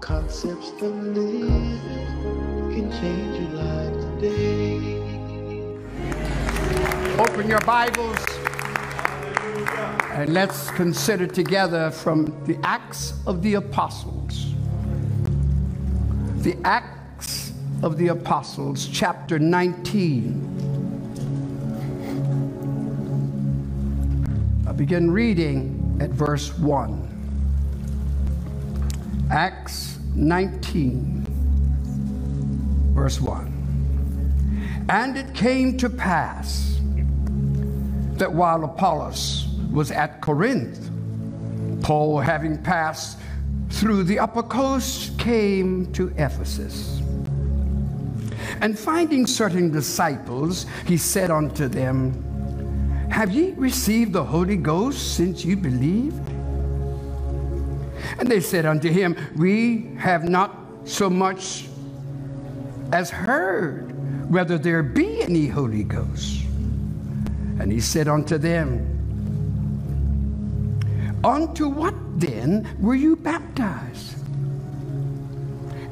Concepts for Living can change your life today. Open your Bibles and let's consider together from the Acts of the Apostles. The Acts of the Apostles, chapter 19. I begin reading at verse 1. Acts 19, verse 1. And it came to pass that while Apollos was at Corinth, Paul, having passed through the upper coast, came to Ephesus. And finding certain disciples, he said unto them, Have ye received the Holy Ghost since you believed? And they said unto him, We have not so much as heard whether there be any Holy Ghost. And he said unto them, Unto what then were you baptized?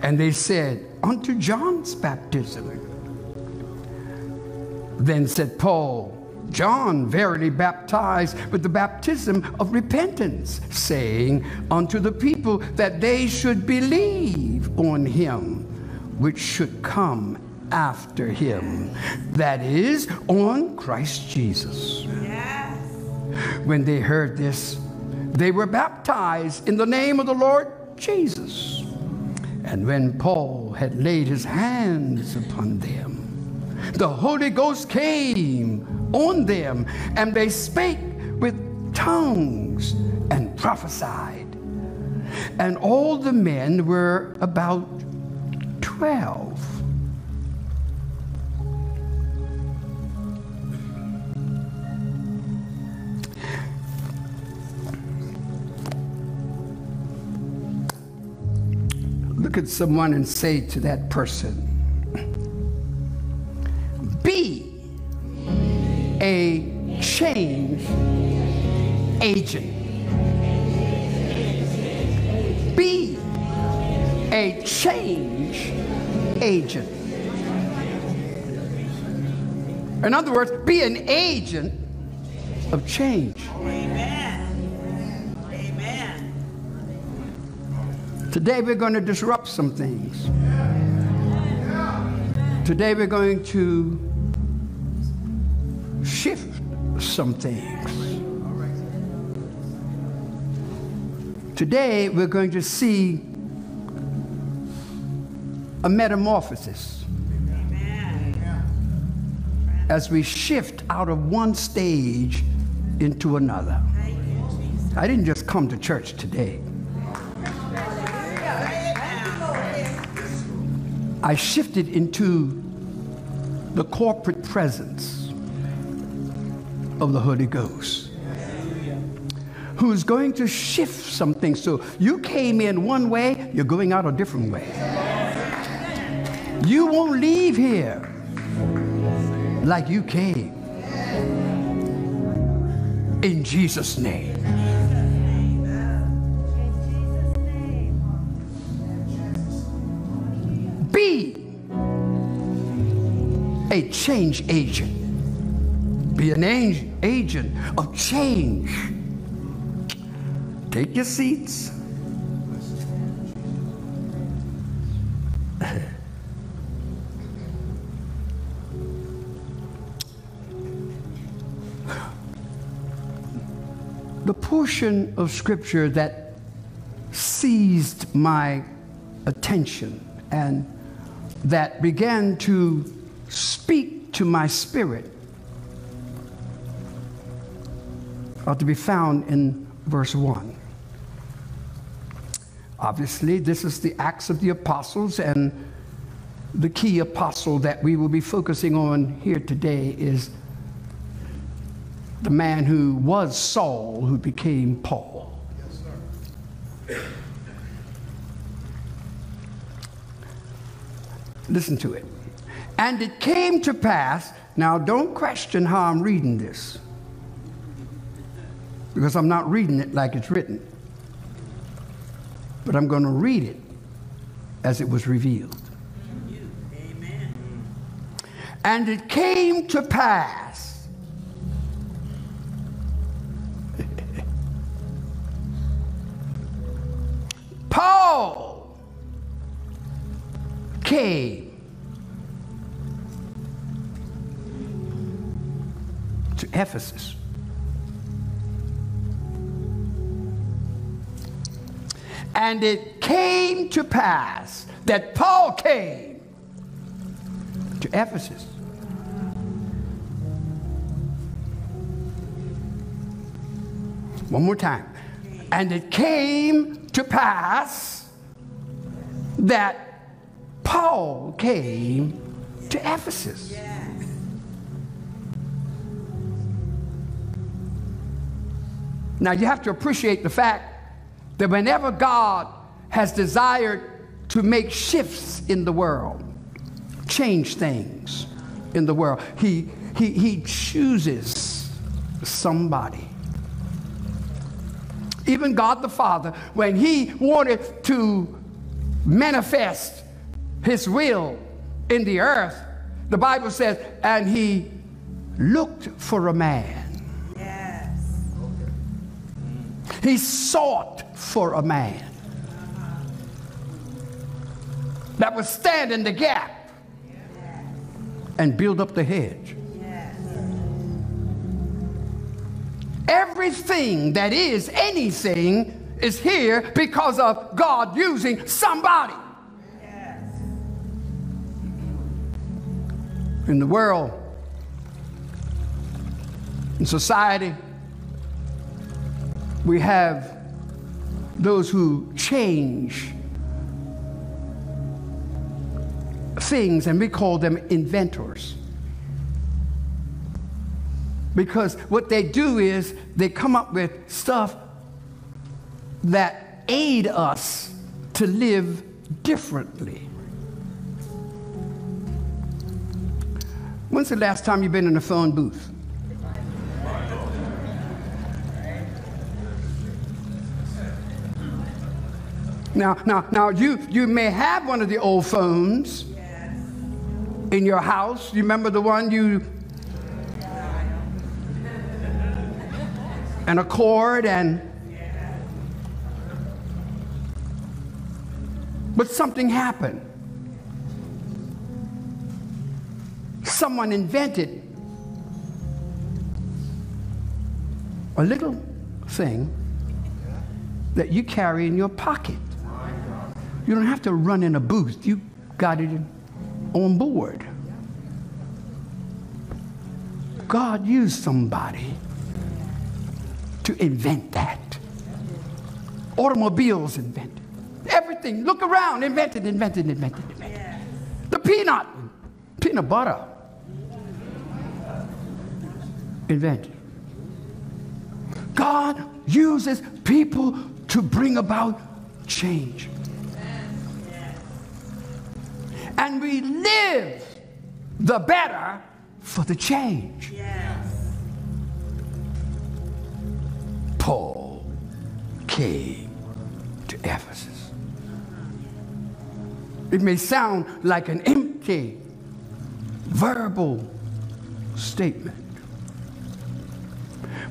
And they said, Unto John's baptism. Then said Paul, John verily baptized with the baptism of repentance, saying unto the people that they should believe on him which should come after him, that is, on Christ Jesus. Yes. When they heard this, they were baptized in the name of the Lord Jesus. And when Paul had laid his hands upon them, the Holy Ghost came on them, and they spake with tongues and prophesied. And all the men were about twelve. Look at someone and say to that person, a change agent. Be a change agent. In other words, be an agent of change. Amen. Amen. Today we're going to disrupt some things. Today we're going to shift some things. Today we're going to see a metamorphosis as we shift out of one stage into another. I didn't just come to church today. I shifted into the corporate presence of the Holy Ghost, who's going to shift something. So you came in one way, you're going out a different way. You won't leave here like you came. In Jesus' name. Be a change agent. Be an agent of change. Take your seats. the portion of scripture that seized my attention and that began to speak to my spirit are to be found in verse 1. Obviously, this is the Acts of the Apostles, and the key apostle that we will be focusing on here today is the man who was Saul, who became Paul. Yes, Listen to it. And it came to pass, now don't question how I'm reading this, because I'm not reading it like it's written, but I'm going to read it as it was revealed. Amen. And it came to pass. Paul came to Ephesus. And it came to pass that Paul came to Ephesus. One more time. And it came to pass that Paul came to Ephesus. Now you have to appreciate the fact that whenever God has desired to make shifts in the world, change things in the world, he, he, he chooses somebody. Even God the Father, when he wanted to manifest his will in the earth, the Bible says, and he looked for a man. Yes. He sought for a man that would stand in the gap and build up the hedge. Everything that is anything is here because of God using somebody. In the world, in society, we have those who change things and we call them inventors. Because what they do is they come up with stuff that aid us to live differently. When's the last time you've been in a phone booth? Now, now, now you, you may have one of the old phones in your house. You remember the one you and a cord and but something happened. Someone invented a little thing that you carry in your pocket. You don't have to run in a booth. You got it on board. God used somebody to invent that. Automobiles invented. Everything. Look around. Invented, invented, invented, invented. The peanut. Peanut butter. Invented. God uses people to bring about change. And we live the better for the change. Yes. Paul came to Ephesus. It may sound like an empty verbal statement,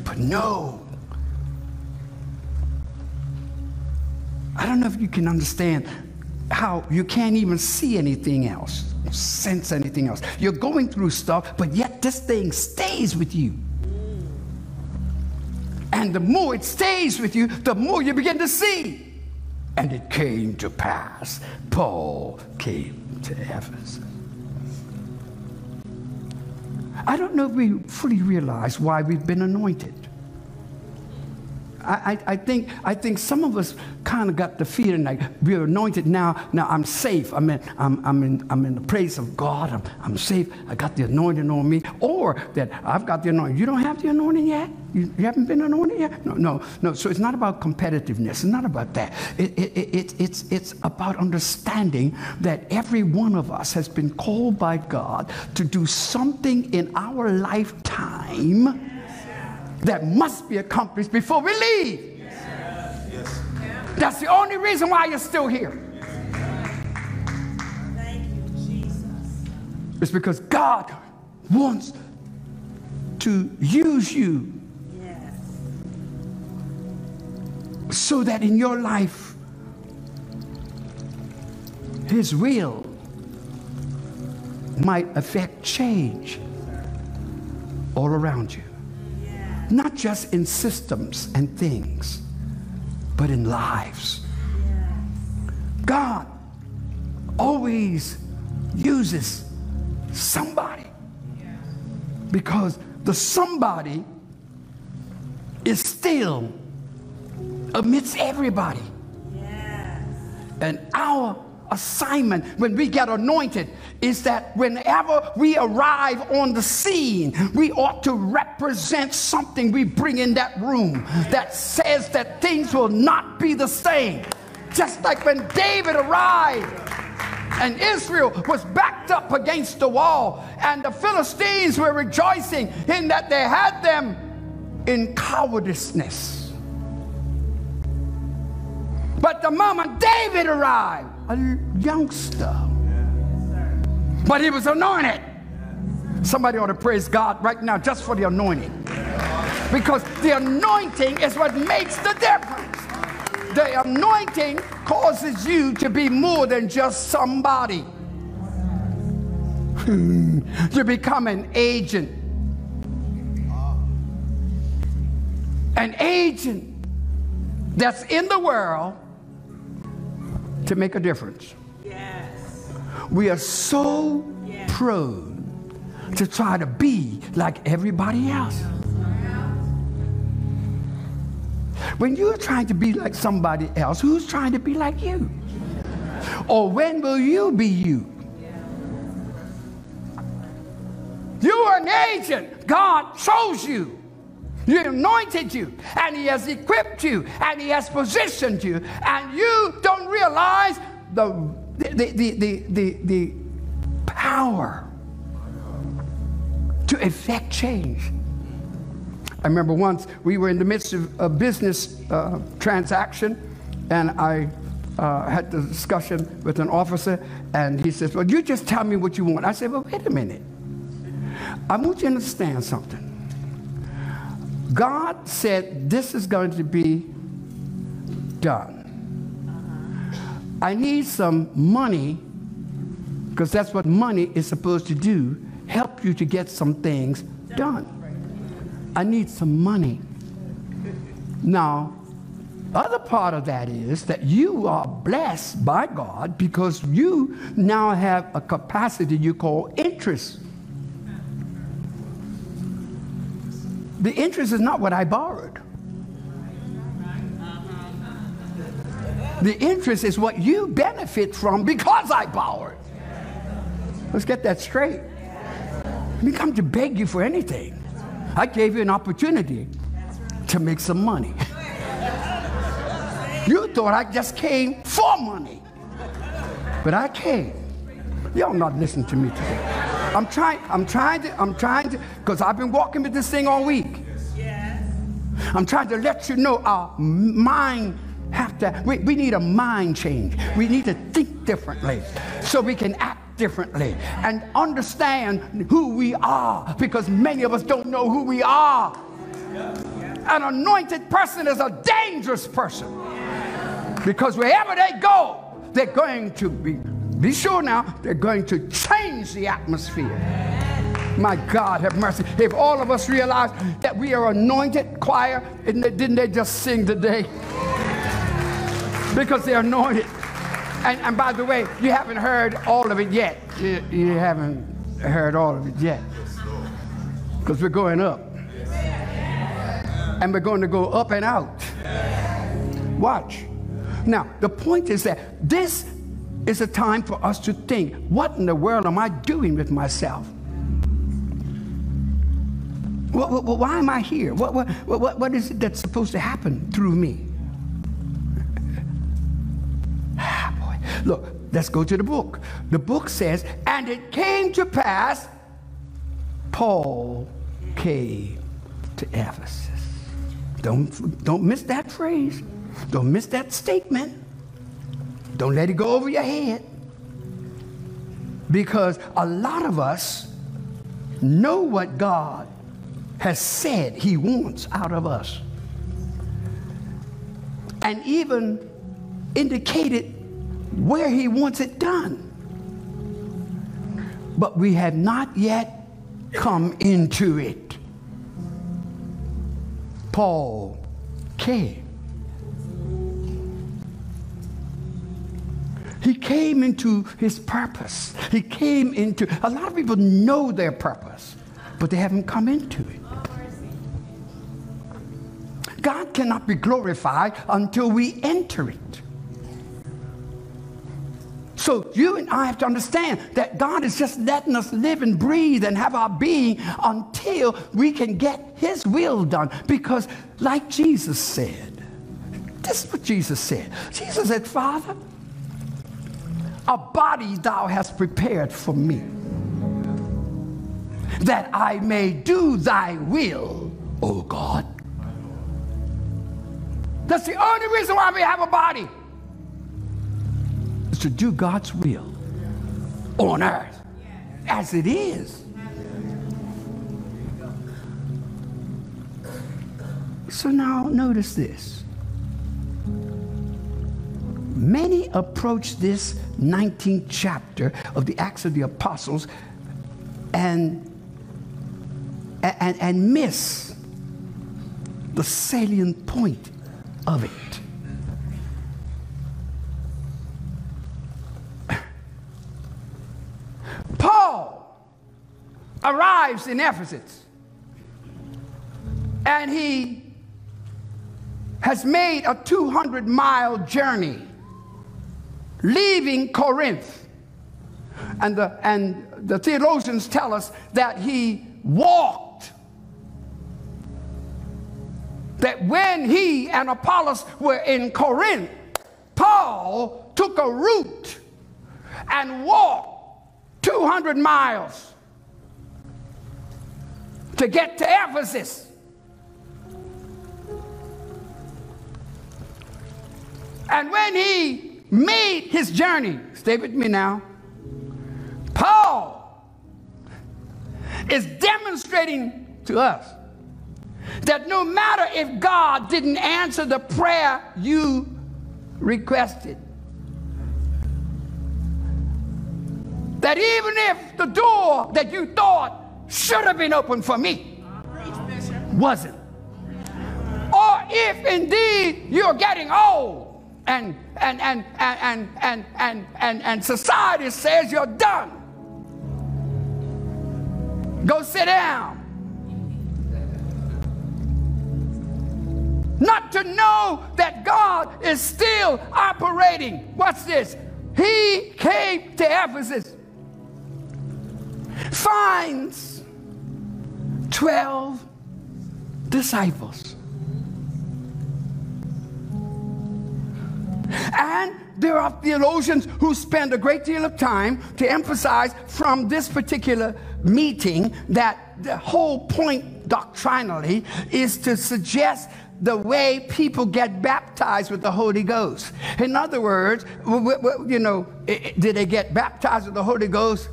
but no. I don't know if you can understand how you can't even see anything else, sense anything else. You're going through stuff, but yet this thing stays with you. And the more it stays with you, the more you begin to see. And it came to pass. Paul came to Ephesus. I don't know if we fully realize why we've been anointed. I, I, think, I think some of us kind of got the feeling like we're anointed now. Now I'm safe. I'm in, I'm, I'm in, I'm in the praise of God. I'm, I'm safe. I got the anointing on me. Or that I've got the anointing. You don't have the anointing yet? You, you haven't been anointed yet? No, no, no. So it's not about competitiveness. It's not about that. It, it, it, it's, it's about understanding that every one of us has been called by God to do something in our lifetime that must be accomplished before we leave. Yes. Yes. That's the only reason why you're still here. Thank you, Jesus. It's because God wants to use you yes. so that in your life, His will might affect change all around you. Not just in systems and things, but in lives. God always uses somebody because the somebody is still amidst everybody. And our assignment when we get anointed is that whenever we arrive on the scene, we ought to represent something we bring in that room that says that things will not be the same. Just like when David arrived and Israel was backed up against the wall, and the Philistines were rejoicing in that they had them in cowardice. But the moment David arrived, a youngster, but he was anointed. Somebody ought to praise God right now just for the anointing. Because the anointing is what makes the difference. The anointing causes you to be more than just somebody. you become an agent. An agent that's in the world to make a difference. Yes. We are so prone to try to be like everybody else. When you're trying to be like somebody else, who's trying to be like you? Or when will you be you? You are an agent. God chose you. He anointed you, and He has equipped you, and He has positioned you, and you don't realize the, the, the, the, the, the power to effect change. I remember once we were in the midst of a business uh, transaction, and I uh, had the discussion with an officer, and he says, Well, you just tell me what you want. I said, Well, wait a minute. I want you to understand something. God said this is going to be done. I need some money, because that's what money is supposed to do help you to get some things done. I need some money. Now, other part of that is that you are blessed by God because you now have a capacity you call interest. The interest is not what I borrowed. The interest is what you benefit from because I borrowed. Let's get that straight. I didn't come to beg you for anything. I gave you an opportunity to make some money. you thought I just came for money. But I came. Y'all not listening to me today. I'm trying, I'm trying to, I'm trying to, because I've been walking with this thing all week. Yes. I'm trying to let you know our mind have to, we, we need a mind change. We need to think differently so we can act differently and understand who we are because many of us don't know who we are. An anointed person is a dangerous person because wherever they go, they're going to be, be sure now, they're going to change the atmosphere. My God, have mercy. If all of us realize that we are anointed choir, didn't they just sing today? Because they're anointed. And, and by the way, you haven't heard all of it yet. You, you haven't heard all of it yet. Because we're going up. And we're going to go up and out. Watch. Now, the point is that this is a time for us to think what in the world am I doing with myself? What, what, why am I here? What, what, what, what is it that's supposed to happen through me? ah, boy. Look, let's go to the book. The book says, and it came to pass, Paul came to Ephesus. Don't, don't miss that phrase. Don't miss that statement. Don't let it go over your head. Because a lot of us know what God has said He wants out of us. And even indicated where He wants it done. But we have not yet come into it. Paul came. He came into his purpose. He came into, a lot of people know their purpose, but they haven't come into it. God cannot be glorified until we enter it. So you and I have to understand that God is just letting us live and breathe and have our being until we can get His will done. Because, like Jesus said, this is what Jesus said. Jesus said, Father, a body thou hast prepared for me, that I may do thy will, O God. That's the only reason why we have a body is to do God's will on earth as it is. So now notice this. Many approach this 19th chapter of the Acts of the Apostles and, and, and miss the salient point of it. Paul arrives in Ephesus and he has made a 200 mile journey leaving Corinth. And the, and the theologians tell us that he walked. That when he and Apollos were in Corinth, Paul took a route and walked 200 miles to get to Ephesus. And when he made his journey, stay with me now, Paul is demonstrating to us that no matter if God didn't answer the prayer you requested, that even if the door that you thought should have been open for me wasn't, or if indeed you're getting old and and and and and and and, and, and society says you're done, go sit down. Not to know that God is still operating. Watch this. He came to Ephesus finds 12 disciples. And there are theologians who spend a great deal of time to emphasize from this particular meeting that the whole point doctrinally is to suggest the way people get baptized with the Holy Ghost. In other words, you know, did they get baptized with the Holy Ghost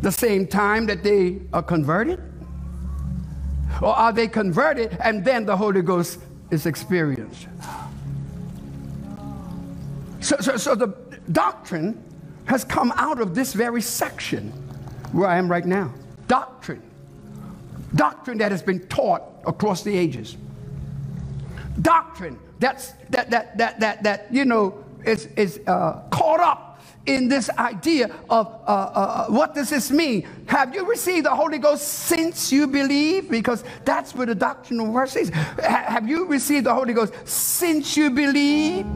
the same time that they are converted? Or are they converted and then the Holy Ghost is experienced? So, so, so the doctrine has come out of this very section where I am right now. Doctrine. Doctrine that has been taught across the ages. Doctrine that's, that, that, that, that, that you know, is, is uh, caught up in this idea of uh, uh, uh, what does this mean? Have you received the Holy Ghost since you believe? Because that's what the doctrinal verse is. Ha- have you received the Holy Ghost since you believe?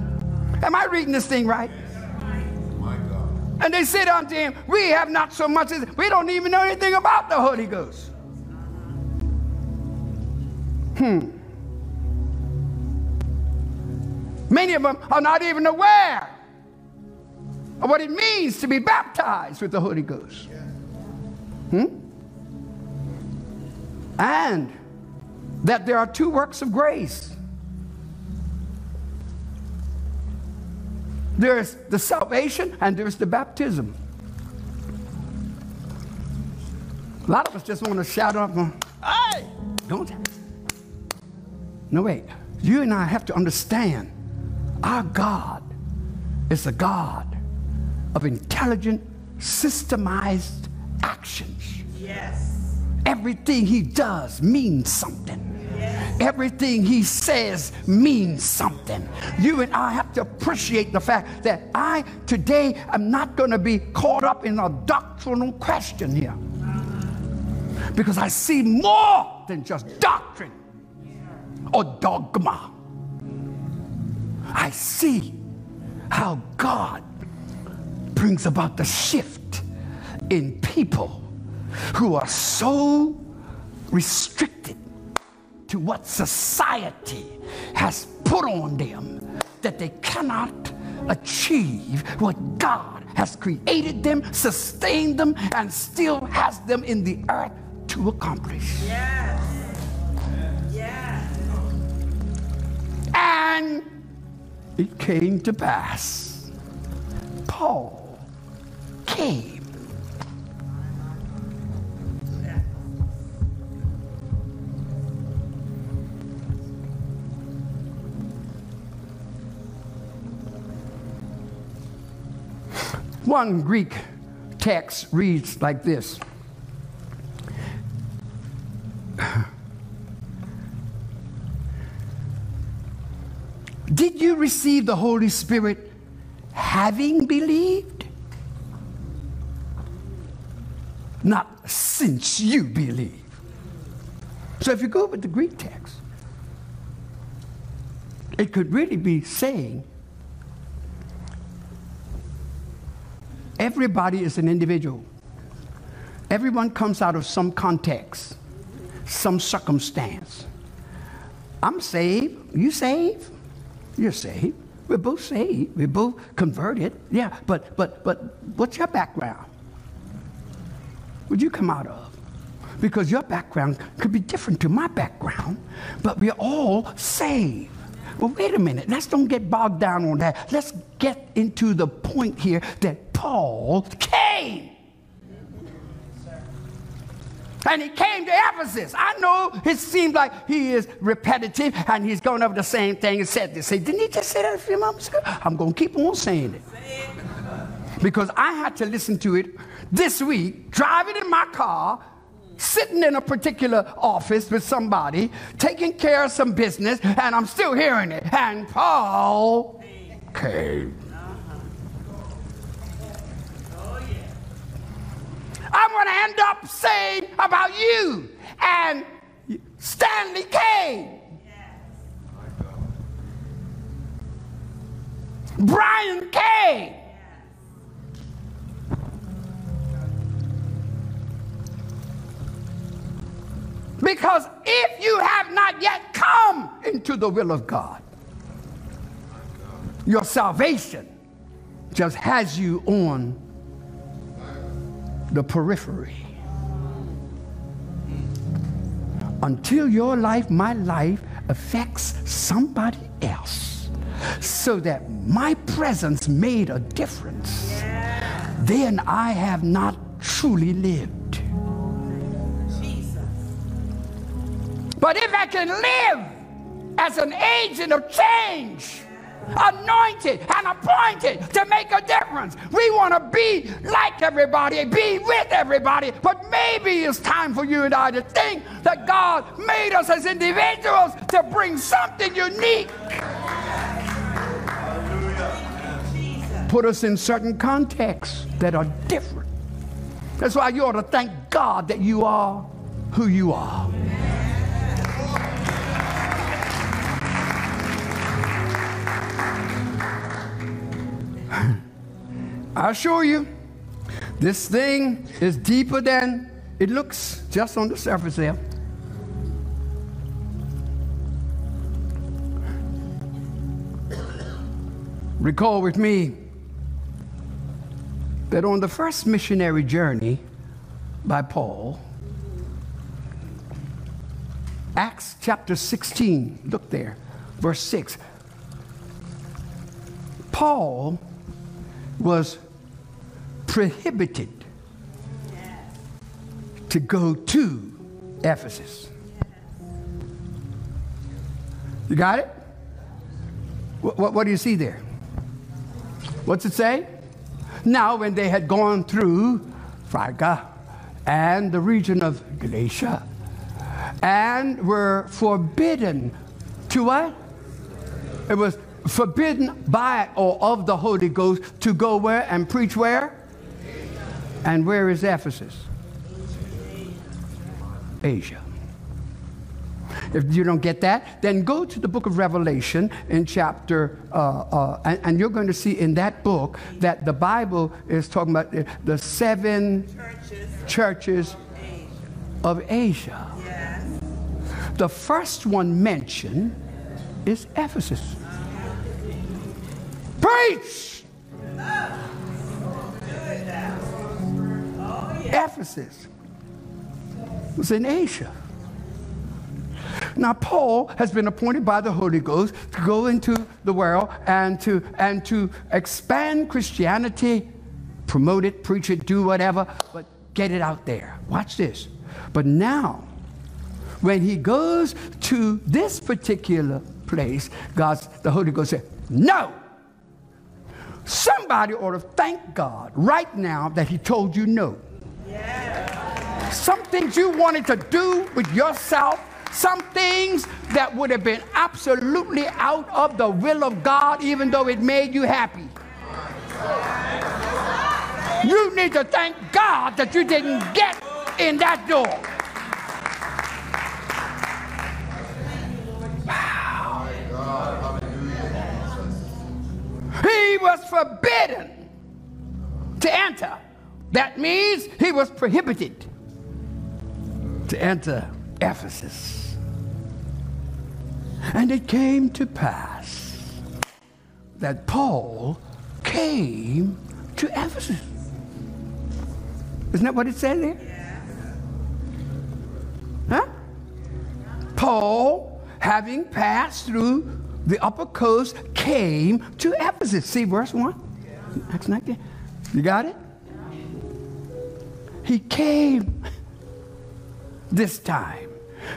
Am I reading this thing right? And they said unto him, We have not so much as we don't even know anything about the Holy Ghost. Hmm. Many of them are not even aware of what it means to be baptized with the Holy Ghost. Hmm? And that there are two works of grace. There's the salvation and there's the baptism. A lot of us just want to shout up, hey, don't you? No, wait. You and I have to understand our God is a God of intelligent, systemized actions. Yes. Everything he does means something. Everything he says means something. You and I have to appreciate the fact that I today am not going to be caught up in a doctrinal question here. Because I see more than just doctrine or dogma. I see how God brings about the shift in people who are so restricted to what society has put on them that they cannot achieve what God has created them, sustained them, and still has them in the earth to accomplish. Yes. Yes. And it came to pass. Paul came. One Greek text reads like this Did you receive the Holy Spirit having believed? Not since you believe. So if you go with the Greek text, it could really be saying everybody is an individual. Everyone comes out of some context, some circumstance. I'm saved. You saved? You're saved. We're both saved. We're both converted. Yeah, but but but what's your background? Where'd you come out of? Because your background could be different to my background, but we're all saved. Well, wait a minute. Let's don't get bogged down on that. Let's get into the point here that Paul came. And he came to Ephesus. I know it seems like he is repetitive and he's going over the same thing and said this. Say, didn't he just say that a few moments ago? I'm going to keep on saying it. Because I had to listen to it this week, driving in my car, sitting in a particular office with somebody, taking care of some business, and I'm still hearing it. And Paul came. I'm going to end up saying about you and Stanley came. Brian came. Because if you have not yet come into the will of God, your salvation just has you on the periphery. Until your life, my life, affects somebody else, so that my presence made a difference, then I have not truly lived. Jesus. But if I can live as an agent of change, anointed and appointed to make a difference, we want to be like everybody, be with everybody. But maybe it's time for you and I to think that God made us as individuals to bring something unique. Put us in certain contexts that are different. That's why you ought to thank God that you are who you are. I assure you, this thing is deeper than it looks just on the surface there. Recall with me that on the first missionary journey by Paul, Acts chapter 16, look there, verse 6. Paul was prohibited to go to Ephesus. You got it? What, what, what do you see there? What's it say? Now, when they had gone through Phrygia and the region of Galatia, and were forbidden to what? It was forbidden by or of the Holy Ghost to go where and preach where? And where is Ephesus? Asia. If you don't get that, then go to the book of Revelation in chapter, uh, uh, and, and, you're going to see in that book that the Bible is talking about the, seven churches, churches of Asia. Yes. The first one mentioned is Ephesus. Preach! Ephesus was in Asia. Now, Paul has been appointed by the Holy Ghost to go into the world and to, and to expand Christianity, promote it, preach it, do whatever, but get it out there. Watch this. But now, when he goes to this particular place, God's the Holy Ghost said, No! Somebody ought to thank God right now that he told you no. Some things you wanted to do with yourself some things that would have been absolutely out of the will of God, even though it made you happy. You need to thank God that you didn't get in that door. Wow. He was forbidden to enter. That means he was prohibited to enter Ephesus. And it came to pass that Paul came to Ephesus. Isn't that what it said there? Huh? Paul, having passed through the upper coast, came to Ephesus. See verse 1? Acts 19. You got it? He came this time.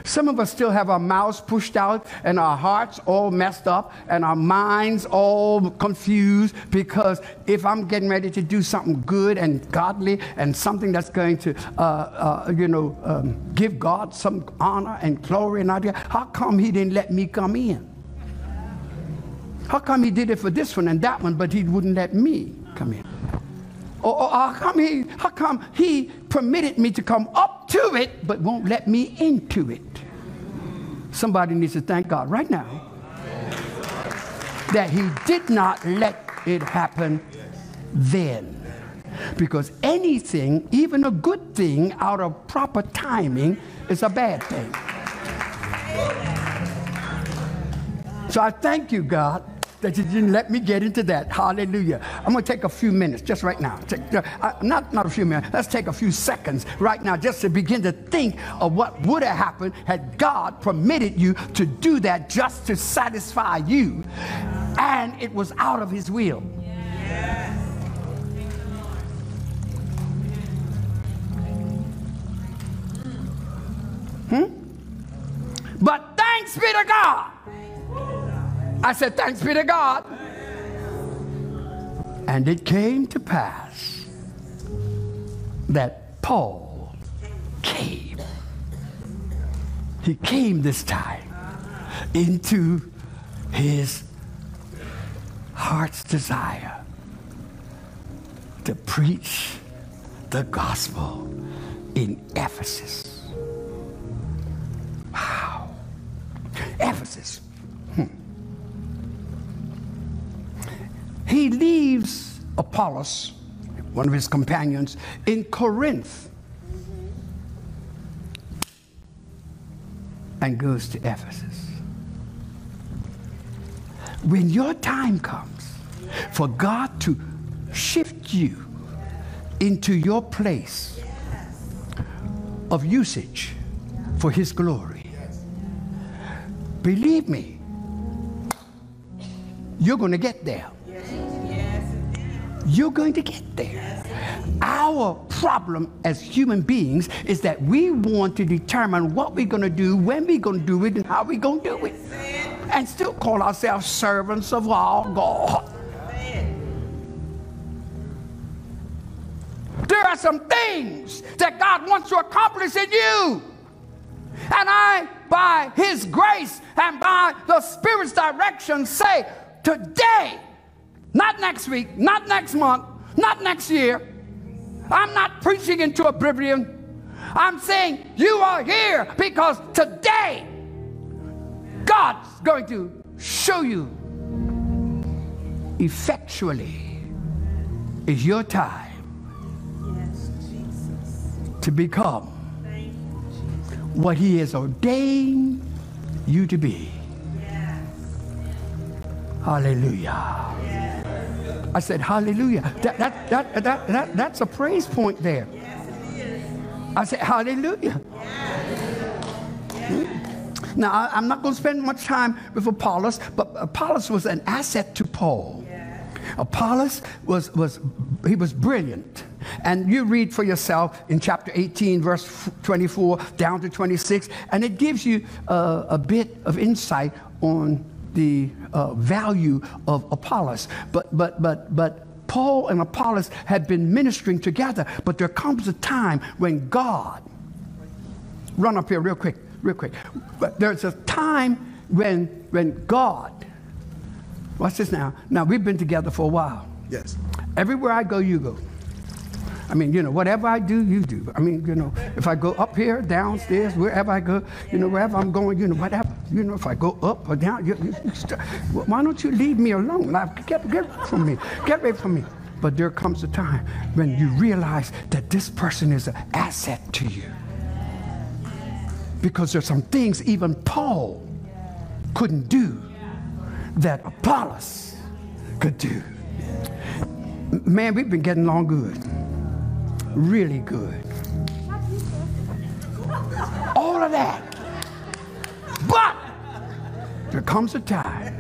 Some of us still have our mouths pushed out and our hearts all messed up and our minds all confused because if I'm getting ready to do something good and godly and something that's going to, uh, uh, you know, um, give God some honor and glory and idea, how come He didn't let me come in? How come He did it for this one and that one, but He wouldn't let me come in? Or, or how, come he, how come he permitted me to come up to it but won't let me into it? Somebody needs to thank God right now that he did not let it happen then. Because anything, even a good thing, out of proper timing is a bad thing. So I thank you, God, that you didn't let me get into that. Hallelujah. I'm going to take a few minutes just right now. Take, uh, not, not a few minutes. Let's take a few seconds right now just to begin to think of what would have happened had God permitted you to do that just to satisfy you. And it was out of His will. Hmm? But thanks be to God I said, Thanks be to God. And it came to pass that Paul came. He came this time into his heart's desire to preach the gospel in Ephesus. Wow. Ephesus. He leaves Apollos, one of his companions, in Corinth and goes to Ephesus. When your time comes for God to shift you into your place of usage for His glory, believe me, you're going to get there. You're going to get there. Our problem as human beings is that we want to determine what we're going to do, when we're going to do it, and how we're going to do it. And still call ourselves servants of our God. There are some things that God wants to accomplish in you. And I, by His grace and by the Spirit's direction, say, today, not next week, not next month, not next year. I'm not preaching into oblivion. I'm saying you are here because today, God's going to show you effectually is your time Yes, to become you, what He has ordained you to be. Hallelujah. I said, Hallelujah. That, that, that, that, that, that's a praise point there. I said, Hallelujah. Hmm. Now, I, I'm not going to spend much time with Apollos, but Apollos was an asset to Paul. Apollos was, was, he was brilliant. And you read for yourself in chapter 18, verse 24 down to 26, and it gives you a bit of insight on the uh, value of Apollos. But, but, but, but Paul and Apollos had been ministering together, but there comes a time when God, run up here real quick, real quick. But there's a time when, when God, watch this now. Now, we've been together for a while. Yes. Everywhere I go, you go. I mean, you know, whatever I do, you do. I mean, you know, if I go up here, downstairs, wherever I go, you know, wherever I'm going, you know, whatever, you know, if I go up or down, you, you, why don't you leave me alone? Like, get, get away from me. Get away from me. But there comes a time when you realize that this person is an asset to you. Because there's some things even Paul couldn't do that Apollos could do. Man, we've been getting along good. Really good. All of that. But there comes a time.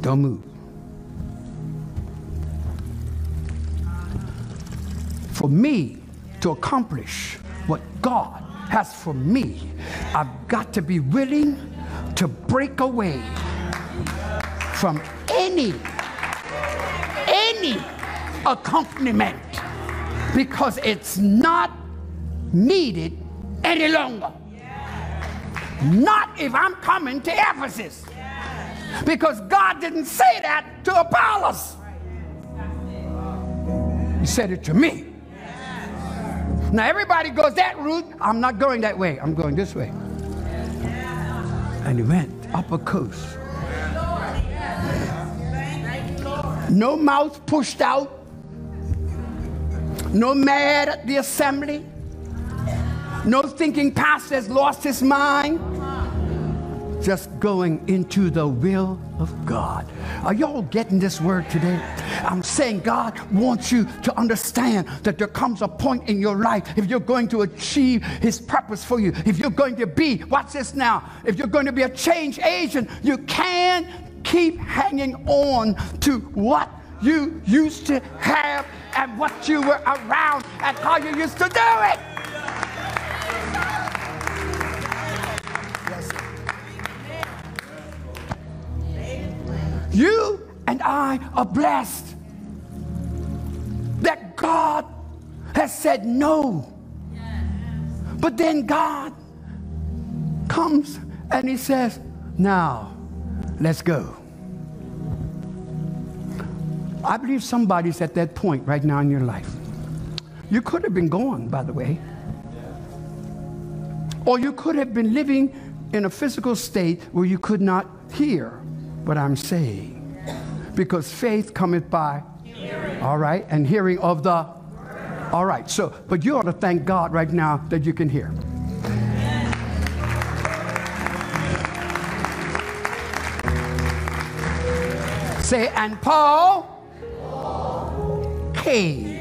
Don't move. For me to accomplish what God has for me, I've got to be willing to break away from any any accompaniment because it's not needed any longer. Not if I'm coming to Ephesus. Because God didn't say that to Apollos. He said it to me. Now everybody goes that route. I'm not going that way. I'm going this way. And he went up a coast. No mouth pushed out. No mad at the assembly. No thinking pastor has lost his mind. Just going into the will of God. Are y'all getting this word today? I'm saying God wants you to understand that there comes a point in your life if you're going to achieve His purpose for you, if you're going to be, watch this now, if you're going to be a change agent, you can't keep hanging on to what you used to have and what you were around and how you used to do it. You and I are blessed that God has said no. But then God comes and He says, Now, let's go. I believe somebody's at that point right now in your life. You could have been gone, by the way. Or you could have been living in a physical state where you could not hear what I'm saying. Because faith cometh by, all right, and hearing of the, all right. So, but you ought to thank God right now that you can hear. Say, and Paul came.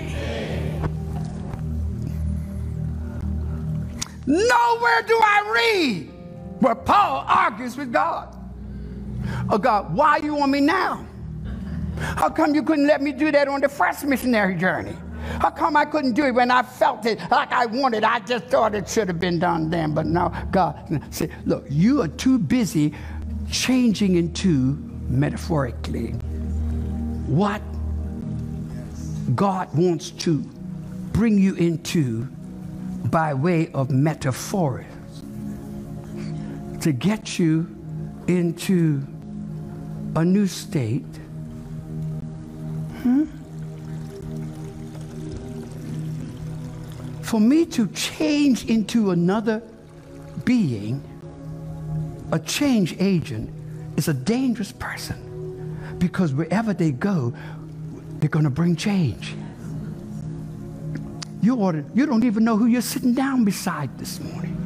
Nowhere do I read where Paul argues with God. Oh God, why you on me now? How come you couldn't let me do that on the first missionary journey? How come I couldn't do it when I felt it like I wanted? I just thought it should have been done then, but now God say, look, you are too busy changing into metaphorically what God wants to bring you into by way of metaphors to get you into a new state. Hmm? For me to change into another being, a change agent, is a dangerous person because wherever they go, they're going to bring change. You, ought to, you don't even know who you're sitting down beside this morning.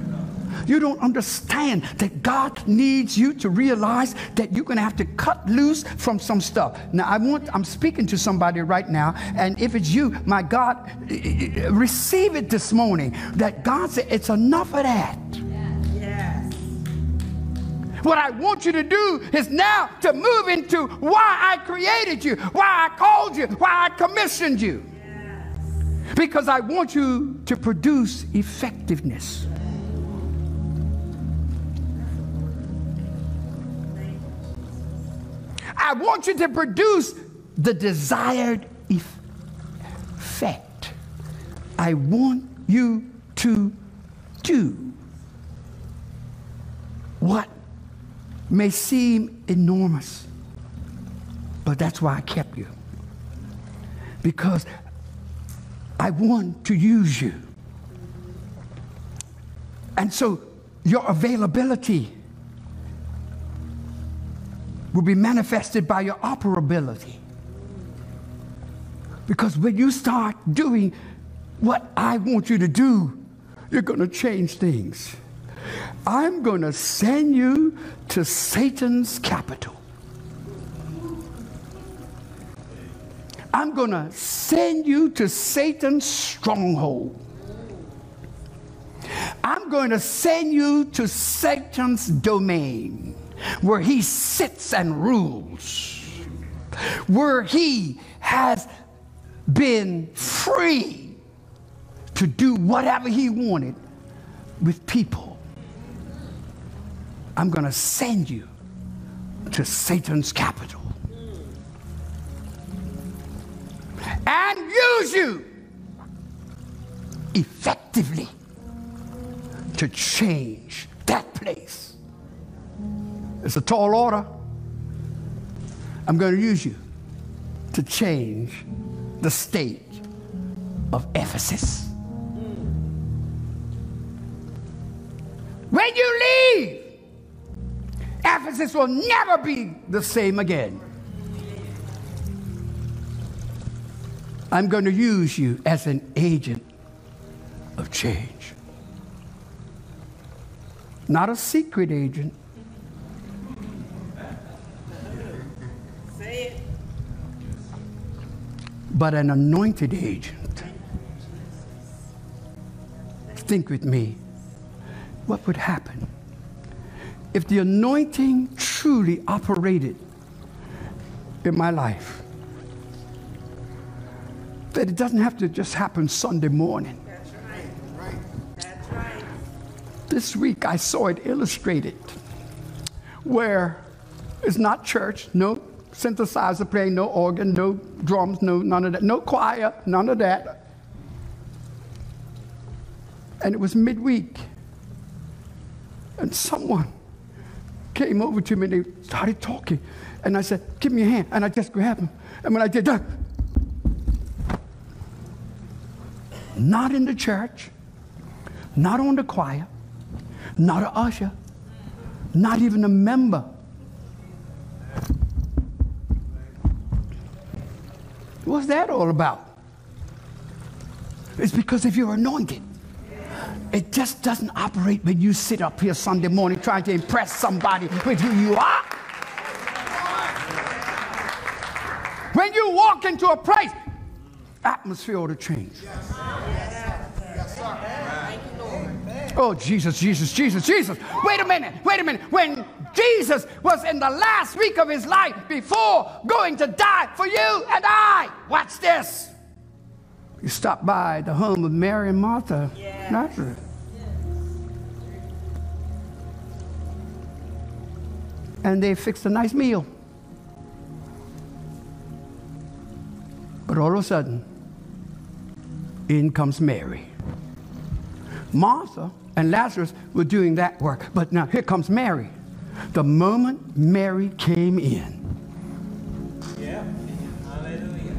You don't understand that God needs you to realize that you're going to have to cut loose from some stuff. Now, I want, I'm speaking to somebody right now, and if it's you, my God, receive it this morning that God said, it's enough of that. Yes. What I want you to do is now to move into why I created you, why I called you, why I commissioned you. Because I want you to produce effectiveness. I want you to produce the desired effect. I want you to do what may seem enormous, but that's why I kept you. Because I want to use you. And so your availability will be manifested by your operability. Because when you start doing what I want you to do, you're going to change things. I'm going to send you to Satan's capital. I'm going to send you to Satan's stronghold. I'm going to send you to Satan's domain where he sits and rules, where he has been free to do whatever he wanted with people. I'm going to send you to Satan's capital and use you effectively to change that place. It's a tall order. I'm going to use you to change the state of Ephesus. When you leave, Ephesus will never be the same again. I'm going to use you as an agent of change. Not a secret agent, but an anointed agent. Think with me. What would happen if the anointing truly operated in my life? That it doesn't have to just happen Sunday morning. This week I saw it illustrated where it's not church, no synthesizer playing, no organ, no drums, no none of that, no choir, none of that. And it was midweek. And someone came over to me and they started talking. And I said, Give me your hand. And I just grabbed him. And when I did that, not in the church, not on the choir, not a usher, not even a member. What's that all about? It's because if you're anointed, it just doesn't operate when you sit up here Sunday morning trying to impress somebody with who you are. When you walk into a place, atmosphere ought to change. Oh, Jesus, Jesus, Jesus, Jesus. Wait a minute, wait a minute. When Jesus was in the last week of his life before going to die for you and I. Watch this. You stop by the home of Mary and Martha, Yes. Nazareth. And they fixed a nice meal. But all of a sudden, in comes Mary. Martha and Lazarus were doing that work, but now here comes Mary. The moment Mary came in, Yeah. Hallelujah.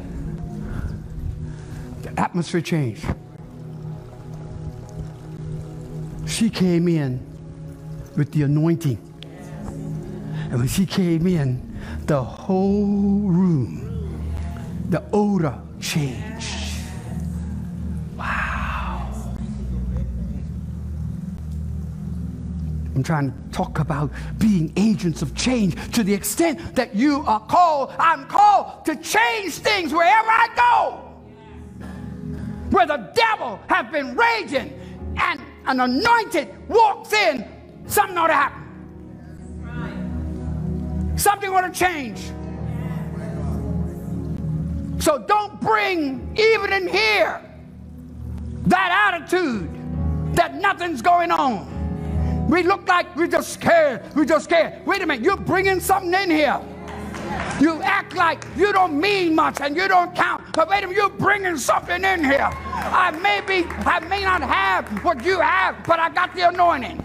the atmosphere changed. She came in with the anointing. And when she came in, the whole room, the odor changed. I'm trying to talk about being agents of change to the extent that you are called, I'm called to change things wherever I go where the devil has been raging and an anointed walks in, something ought to happen. Something ought to change. So don't bring, even in here, that attitude that nothing's going on. We look like we're just scared. We're just scared. Wait a minute, you're bringing something in here. You act like you don't mean much and you don't count. But wait a minute, you're bringing something in here. I may be, I may not have what you have, but I got the anointing.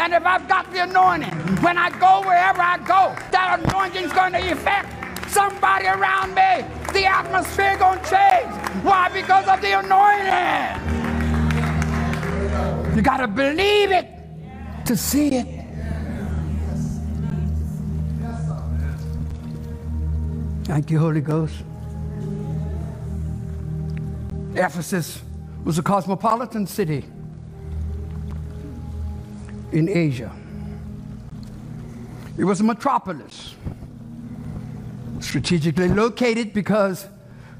And if I've got the anointing, when I go wherever I go, that anointing's going to affect somebody around me. The atmosphere going to change. Why? Because of the anointing. You got to believe it to see it. Thank you, Holy Ghost. Ephesus was a cosmopolitan city in Asia. It was a metropolis, strategically located because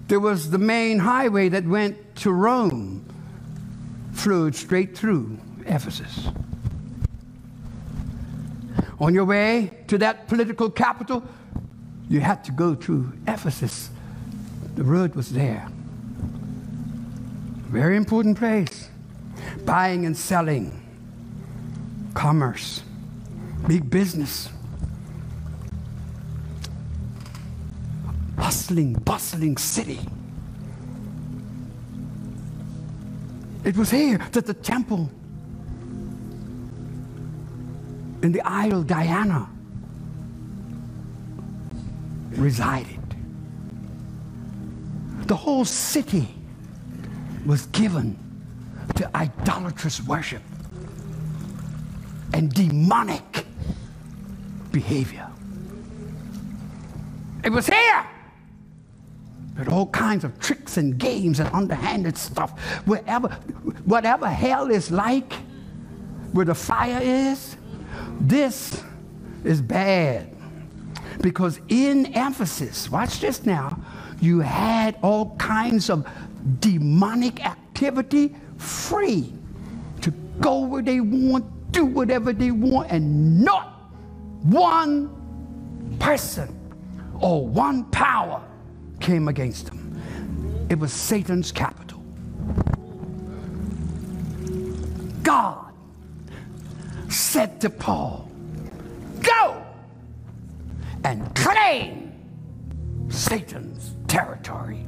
there was the main highway that went to Rome, flowed straight through Ephesus. On your way to that political capital, you had to go through Ephesus. The road was there. Very important place. Buying and selling, commerce, big business. Hustling, bustling city. It was here that the temple in the idol Diana resided. The whole city was given to idolatrous worship and demonic behavior. It was here that all kinds of tricks and games and underhanded stuff, wherever, whatever hell is like, where the fire is, this is bad. Because in Ephesus, watch this now, you had all kinds of demonic activity free to go where they want, do whatever they want, and not one person or one power came against them. It was Satan's capital. God said to Paul, Go and claim Satan's territory.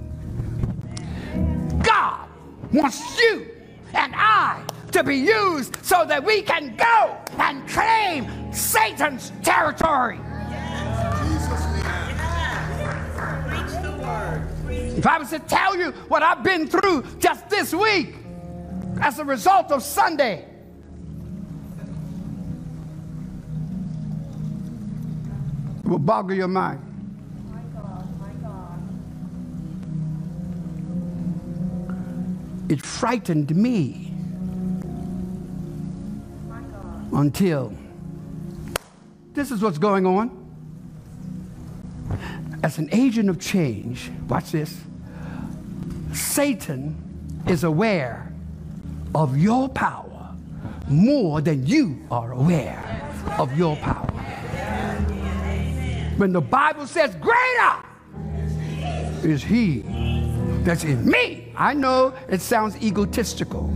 God wants you and I to be used so that we can go and claim Satan's territory. If I was to tell you what I've been through just this week as a result of Sunday, will boggle your mind. It frightened me until this is what's going on. As an agent of change, watch this. Satan is aware of your power more than you are aware of your power. When the Bible says, Greater is he that's in me. I know it sounds egotistical.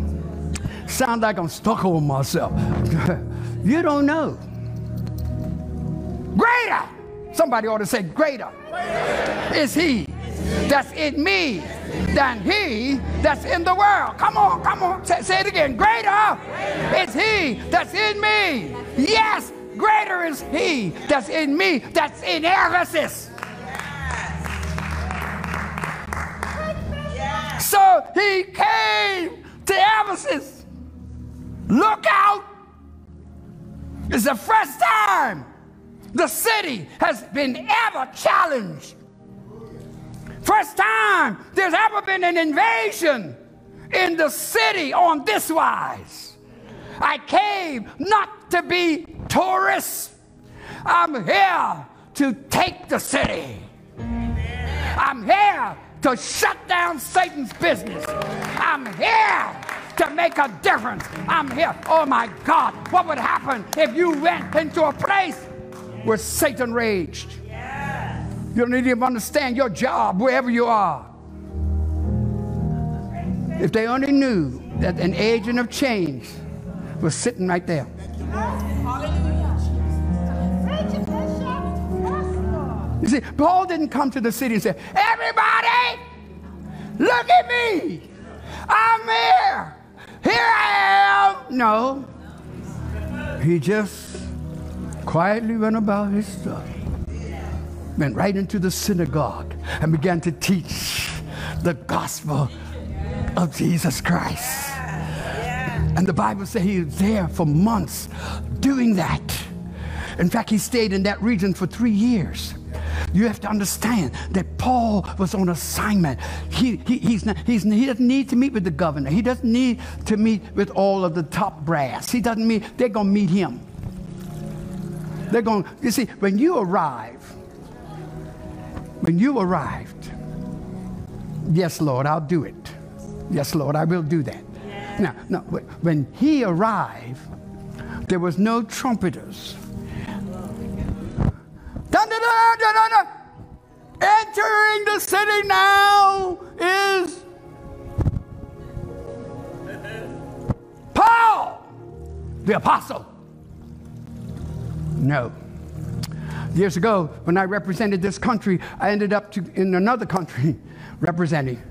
Sound like I'm stuck on myself. you don't know. Greater. Somebody ought to say, Greater is he that's in me than he that's in the world. Come on, come on. Say, say it again. Greater is he that's in me. Yes, greater is he that's in me that's in Ephesus. So he came to Ephesus. Look out. It's the first time the city has been ever challenged. First time there's ever been an invasion in the city on this wise. I came not to be tourists. I'm here to take the city. I'm here to shut down Satan's business. I'm here to make a difference. I'm here. Oh my God, what would happen if you went into a place where Satan raged? You don't even understand your job wherever you are. If they only knew that an agent of change was sitting right there. You see, Paul didn't come to the city and say, Everybody, look at me. I'm here. Here I am. No. He just quietly went about his study, went right into the synagogue, and began to teach the gospel of Jesus Christ. And the Bible says he was there for months doing that. In fact, he stayed in that region for three years. You have to understand that Paul was on assignment. He, he, he's not, he's, he doesn't need to meet with the governor. He doesn't need to meet with all of the top brass. He doesn't meet, they're going to meet him. They're going, you see, when you arrive, when you arrived, yes, Lord, I'll do it. Yes, Lord, I will do that. Now, no, when he arrived, there was no trumpeters. Dun, dun, dun. Entering the city now is Paul, the apostle. No. Years ago, when I represented this country, I ended up to, in another country representing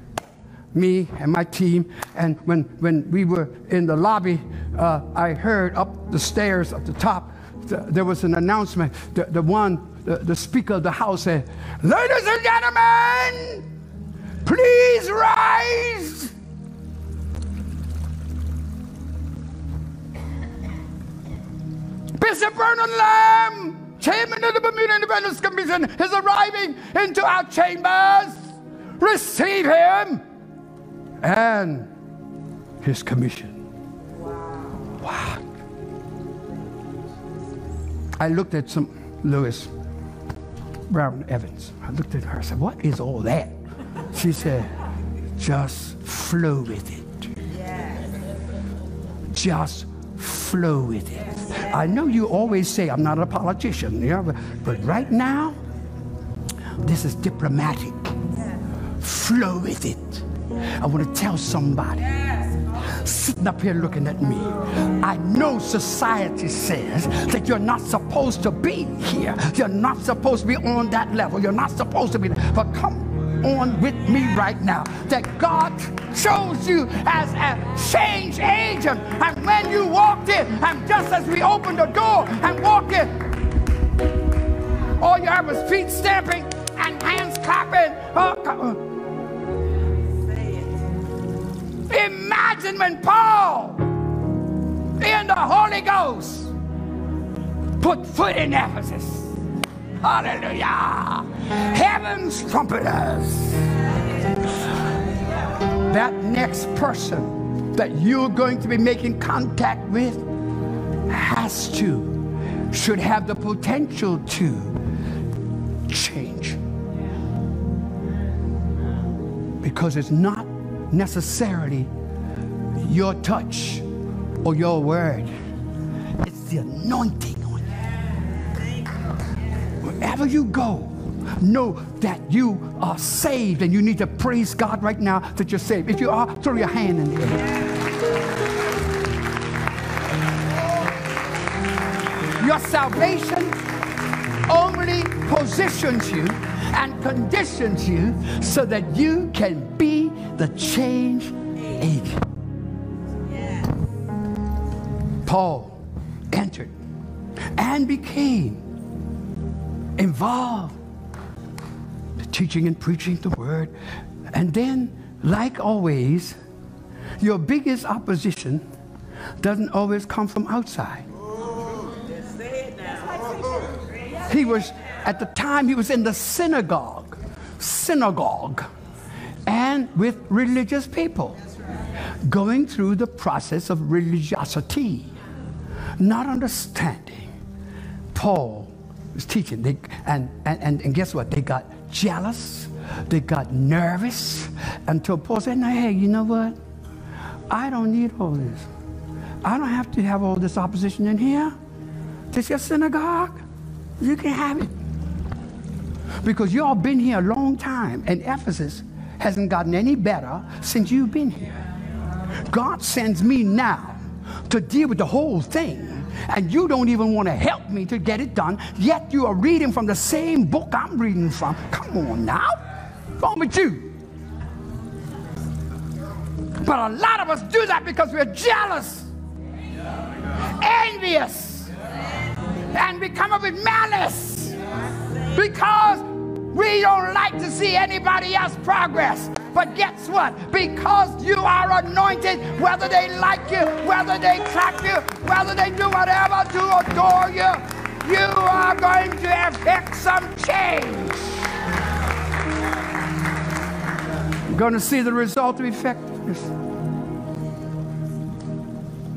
me and my team. And when, when we were in the lobby, uh, I heard up the stairs at the top, th- there was an announcement. The, the one, the, the speaker of the house said, Ladies and gentlemen, please rise. Bishop Vernon Lambe, chairman of the Bermuda Independence Commission, is arriving into our chambers. Receive him and his commission. Wow. I looked at some Lewis Brown Evans. I looked at her. I said, "What is all that?" She said, "Just flow with it. Just flow with it." I know you always say I'm not a politician, yeah, but, but right now, this is diplomatic. Flow with it. I want to tell somebody sitting up here looking at me. I know society says that you're not supposed to be here. You're not supposed to be on that level. You're not supposed to be there. But come on with me right now that God chose you as a change agent. And when you walked in, and just as we opened the door and walked in, all you heard was feet stamping and hands clapping. Oh, Imagine when Paul, in the Holy Ghost, put foot in Ephesus. Hallelujah. Heaven's trumpeters. That next person that you're going to be making contact with has to, should have the potential to change. Because it's not necessarily your touch or your word. It's the anointing on you. wherever you go, know that you are saved and you need to praise God right now that you're saved. If you are, throw your hand in the air. Your salvation only positions you and conditions you so that you can be the change agent. Paul entered and became involved in teaching and preaching the word. And then like always your biggest opposition doesn't always come from outside. He was at the time he was in the synagogue synagogue and with religious people going through the process of religiosity not understanding. Paul was teaching. They, and, and, and, guess what? They got jealous. They got nervous. Until paul said no hey you know what? I don't need all this. I don't have to have all this opposition in here. This is your synagogue. You can have it. Because you all been here a long time, and Ephesus hasn't gotten any better since you've been here. God sends me now to deal with the whole thing, and you don't even want to help me to get it done, yet you are reading from the same book I'm reading from. Come on now. What's with you? But a lot of us do that because we're jealous, envious, and we come up with malice because we don't like to see anybody else progress. But guess what? Because you are anointed, whether they like you, whether they clap you, whether they do whatever to adore you, you are going to effect some change. You're going to see the result of effectiveness.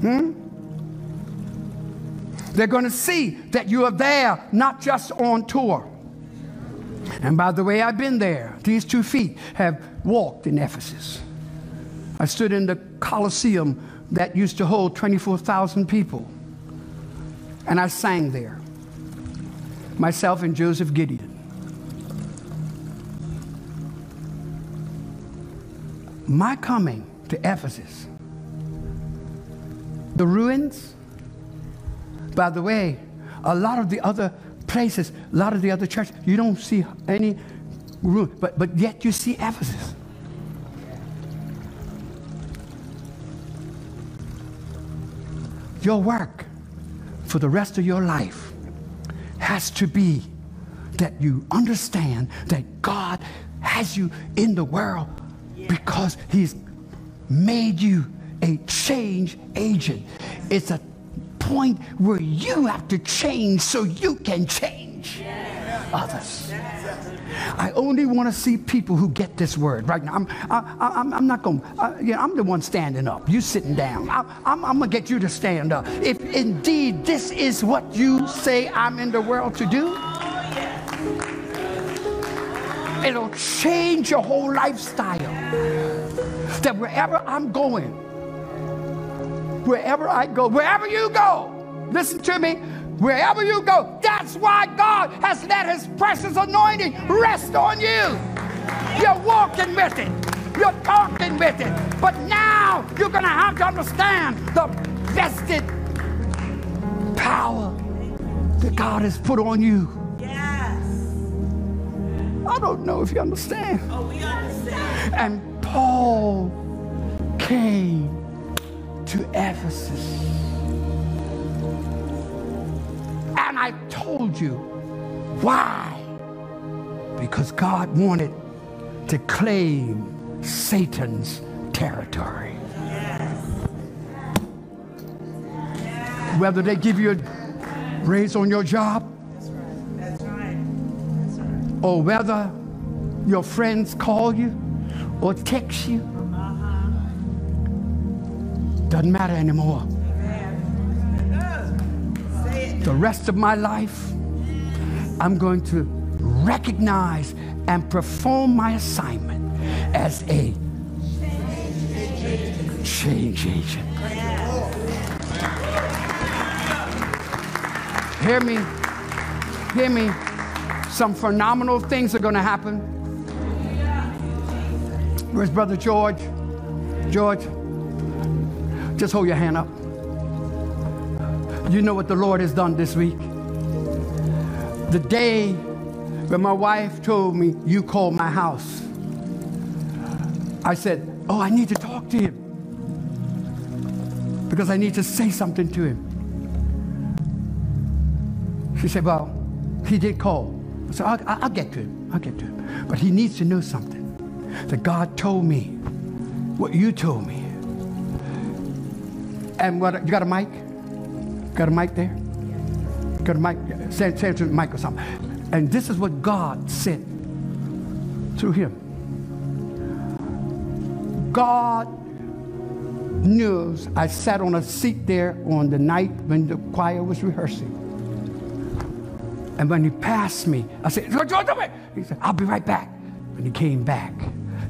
Hmm? They're going to see that you are there, not just on tour. And by the way, I've been there. These two feet have walked in Ephesus. I stood in the Colosseum that used to hold 24,000 people. And I sang there. Myself and Joseph Gideon. My coming to Ephesus, the ruins, by the way, a lot of the other places, a lot of the other churches, you don't see any room, but, but yet you see Ephesus. Your work for the rest of your life has to be that you understand that God has you in the world because He's made you a change agent. It's a point where you have to change so you can change others. I only want to see people who get this word right now. I'm, I, I'm, I'm not going to, you know, I'm the one standing up. You sitting down. I, I'm, I'm going to get you to stand up. If indeed this is what you say I'm in the world to do, it'll change your whole lifestyle. That wherever I'm going, wherever I go, wherever you go, listen to me, wherever you go, that's why God has let His precious anointing rest on you. You're walking with it, you're talking with it, but now you're going to have to understand the vested power that God has put on you. Yes. I don't know if you understand. Oh, we understand. And Paul came to Ephesus. And I told you why. Because God wanted to claim Satan's territory. Whether they give you a raise on your job, or whether your friends call you or text you. Doesn't matter anymore. The rest of my life, I'm going to recognize and perform my assignment as a change agent. Hear me, hear me. Some phenomenal things are going to happen. Where's Brother George? George, just hold your hand up. You know what the Lord has done this week? The day when my wife told me, You called my house, I said, Oh, I need to talk to him because I need to say something to him. She said, Well, he did call. I said, I'll, I'll get to him. I'll get to him. But he needs to know something that God told me what you told me. And what, you got a mic? Got a mic there? Got a mic? Say it to the mic or something. And this is what God said through him. God knows I sat on a seat there on the night when the choir was rehearsing. And when he passed me, I said, George, George, wait." He said, I'll be right back. When he came back,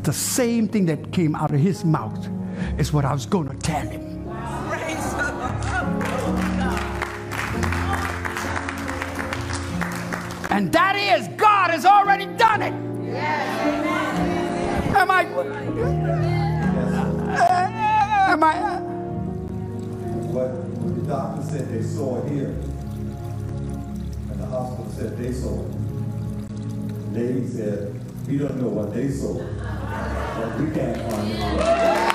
the same thing that came out of his mouth is what I was going to tell him. And that is, God has already done it. Am I? Am I? What the doctor said they saw it here, and the hospital said they saw it. Lady said, we don't know what they saw, but we can't find it.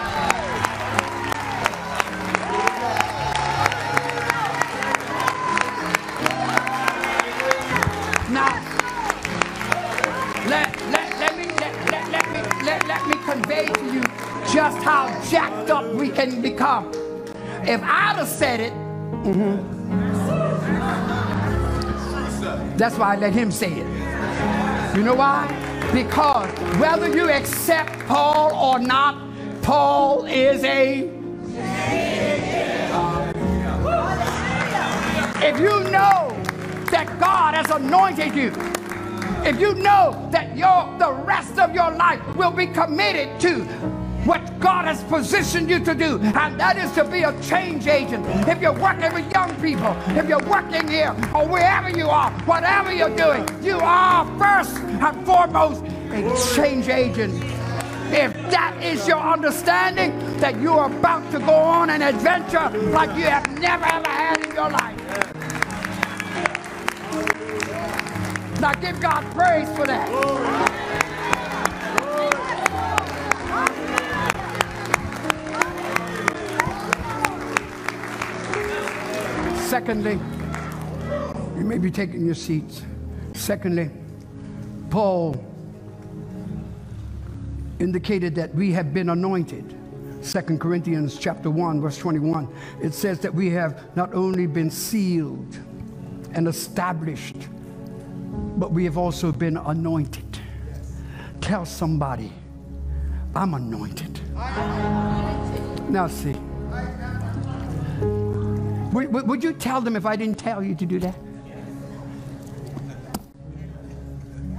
If I'd have said it, mhm. that's why I let him say it. You know why? Because whether you accept Paul or not, Paul is a. If you know that God has anointed you, if you know that your the rest of your life will be committed to what God has positioned you to do, and that is to be a change agent. If you're working with young people, if you're working here or wherever you are, whatever you're doing, you are first and foremost a change agent. If that is your understanding, that you are about to go on an adventure like you have never ever had in your life. Now give God praise for that. Secondly, you may be taking your seats. Secondly, Paul indicated that we have been anointed. 2 Corinthians chapter 1 verse 21 it says that we have not only been sealed and established but we have also been anointed. Tell somebody, I'm anointed. Now, see, would, would- you tell them if I didn't tell you to do that?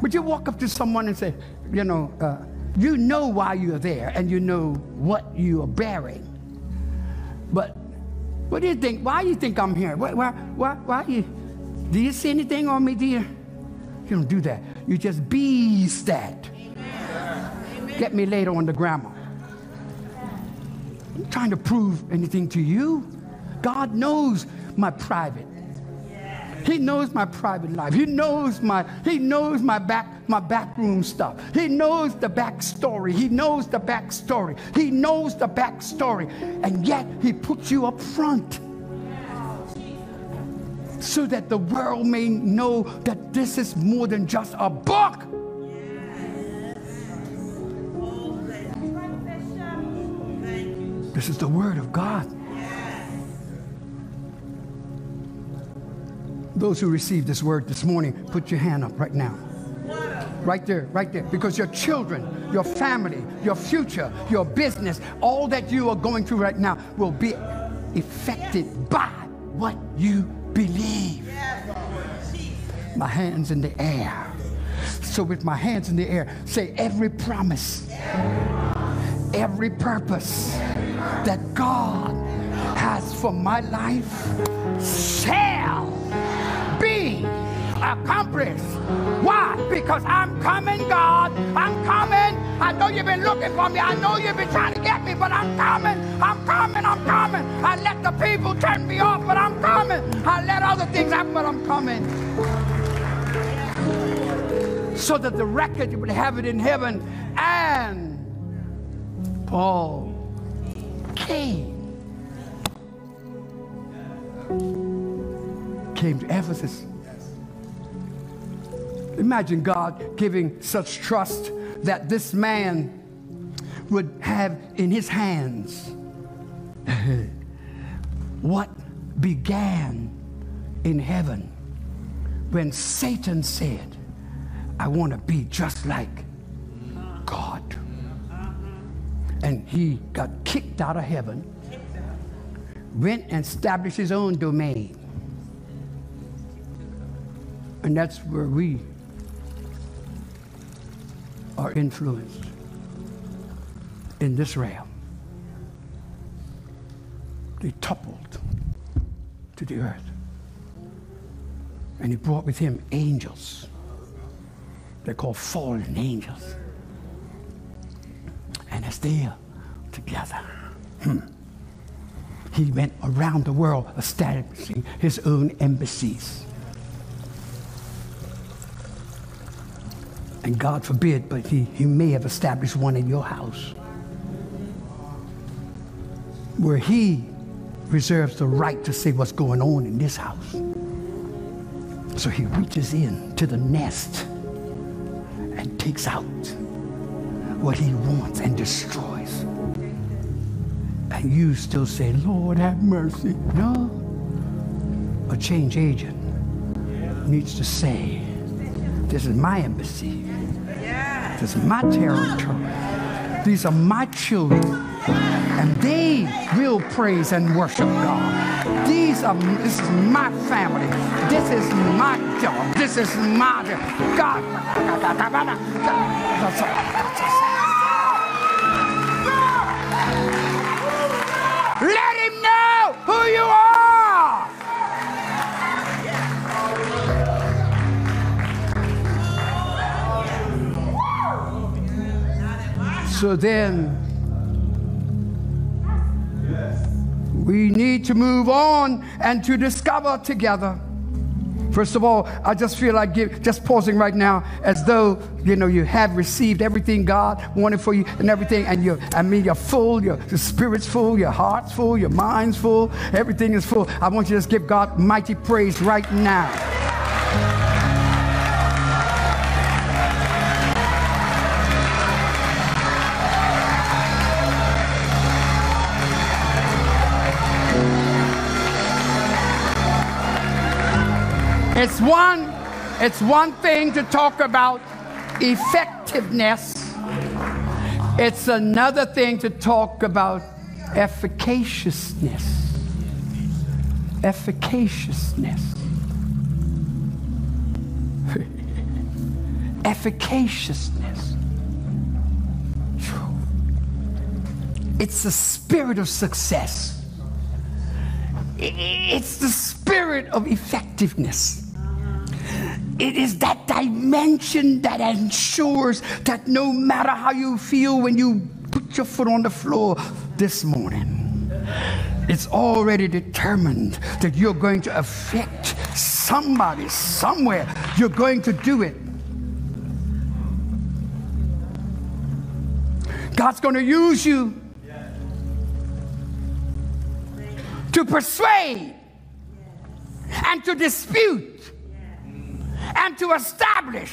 Would you walk up to someone and say, you know, uh, you know why you're there and you know what you are bearing, but what do you think? Why do you think I'm here? Why, why, why, why you, do you see anything on me, dear? You don't do that. You just beast that. Get me later on the grammar. I'm trying to prove anything to you. God knows my private. He knows my private life. He knows my he knows my back my backroom stuff. He knows the backstory. He knows the backstory. He knows the backstory. And yet he puts you up front so that the world may know that this is more than just a book. This is the word of God. Those who received this word this morning, put your hand up right now. Right there, right there. Because your children, your family, your future, your business, all that you are going through right now will be affected by what you believe. My hands in the air. So, with my hands in the air, say every promise, every purpose that God has for my life shall accomplished. Why? Because I'm coming, God. I'm coming. I know you've been looking for me. I know you've been trying to get me, but I'm coming. I'm coming. I'm coming. I let the people turn me off, but I'm coming. I let other things happen, but I'm coming. So that the record would have it in heaven. And Paul came. Came to Ephesus. Imagine God giving such trust that this man would have in his hands what began in heaven when Satan said, I want to be just like God. And he got kicked out of heaven, went and established his own domain. And that's where we are influenced in this realm. They toppled to the earth. And he brought with him angels. They're called fallen angels. And as they are still together, hmm, he went around the world establishing his own embassies. And God forbid, but he, he may have established one in your house where he reserves the right to say what's going on in this house. So he reaches in to the nest and takes out what he wants and destroys. And you still say, Lord, have mercy. No. A change agent needs to say, This is my embassy. This is my territory. These are my children. And they will praise and worship God. These are this is my family. This is my job. This is my God. Let him know who you are. So then we need to move on and to discover together. First of all, I just feel like give, just pausing right now as though you know you have received everything God wanted for you and everything, and you I mean you're full, your, your spirit's full, your heart's full, your mind's full, everything is full. I want you to just give God mighty praise right now. It's one, it's one thing to talk about effectiveness. It's another thing to talk about efficaciousness. Efficaciousness. Efficaciousness. It's the spirit of success. It's the spirit of effectiveness. It is that dimension that ensures that no matter how you feel when you put your foot on the floor this morning, it's already determined that you're going to affect somebody somewhere. You're going to do it. God's going to use you to persuade and to dispute and to establish.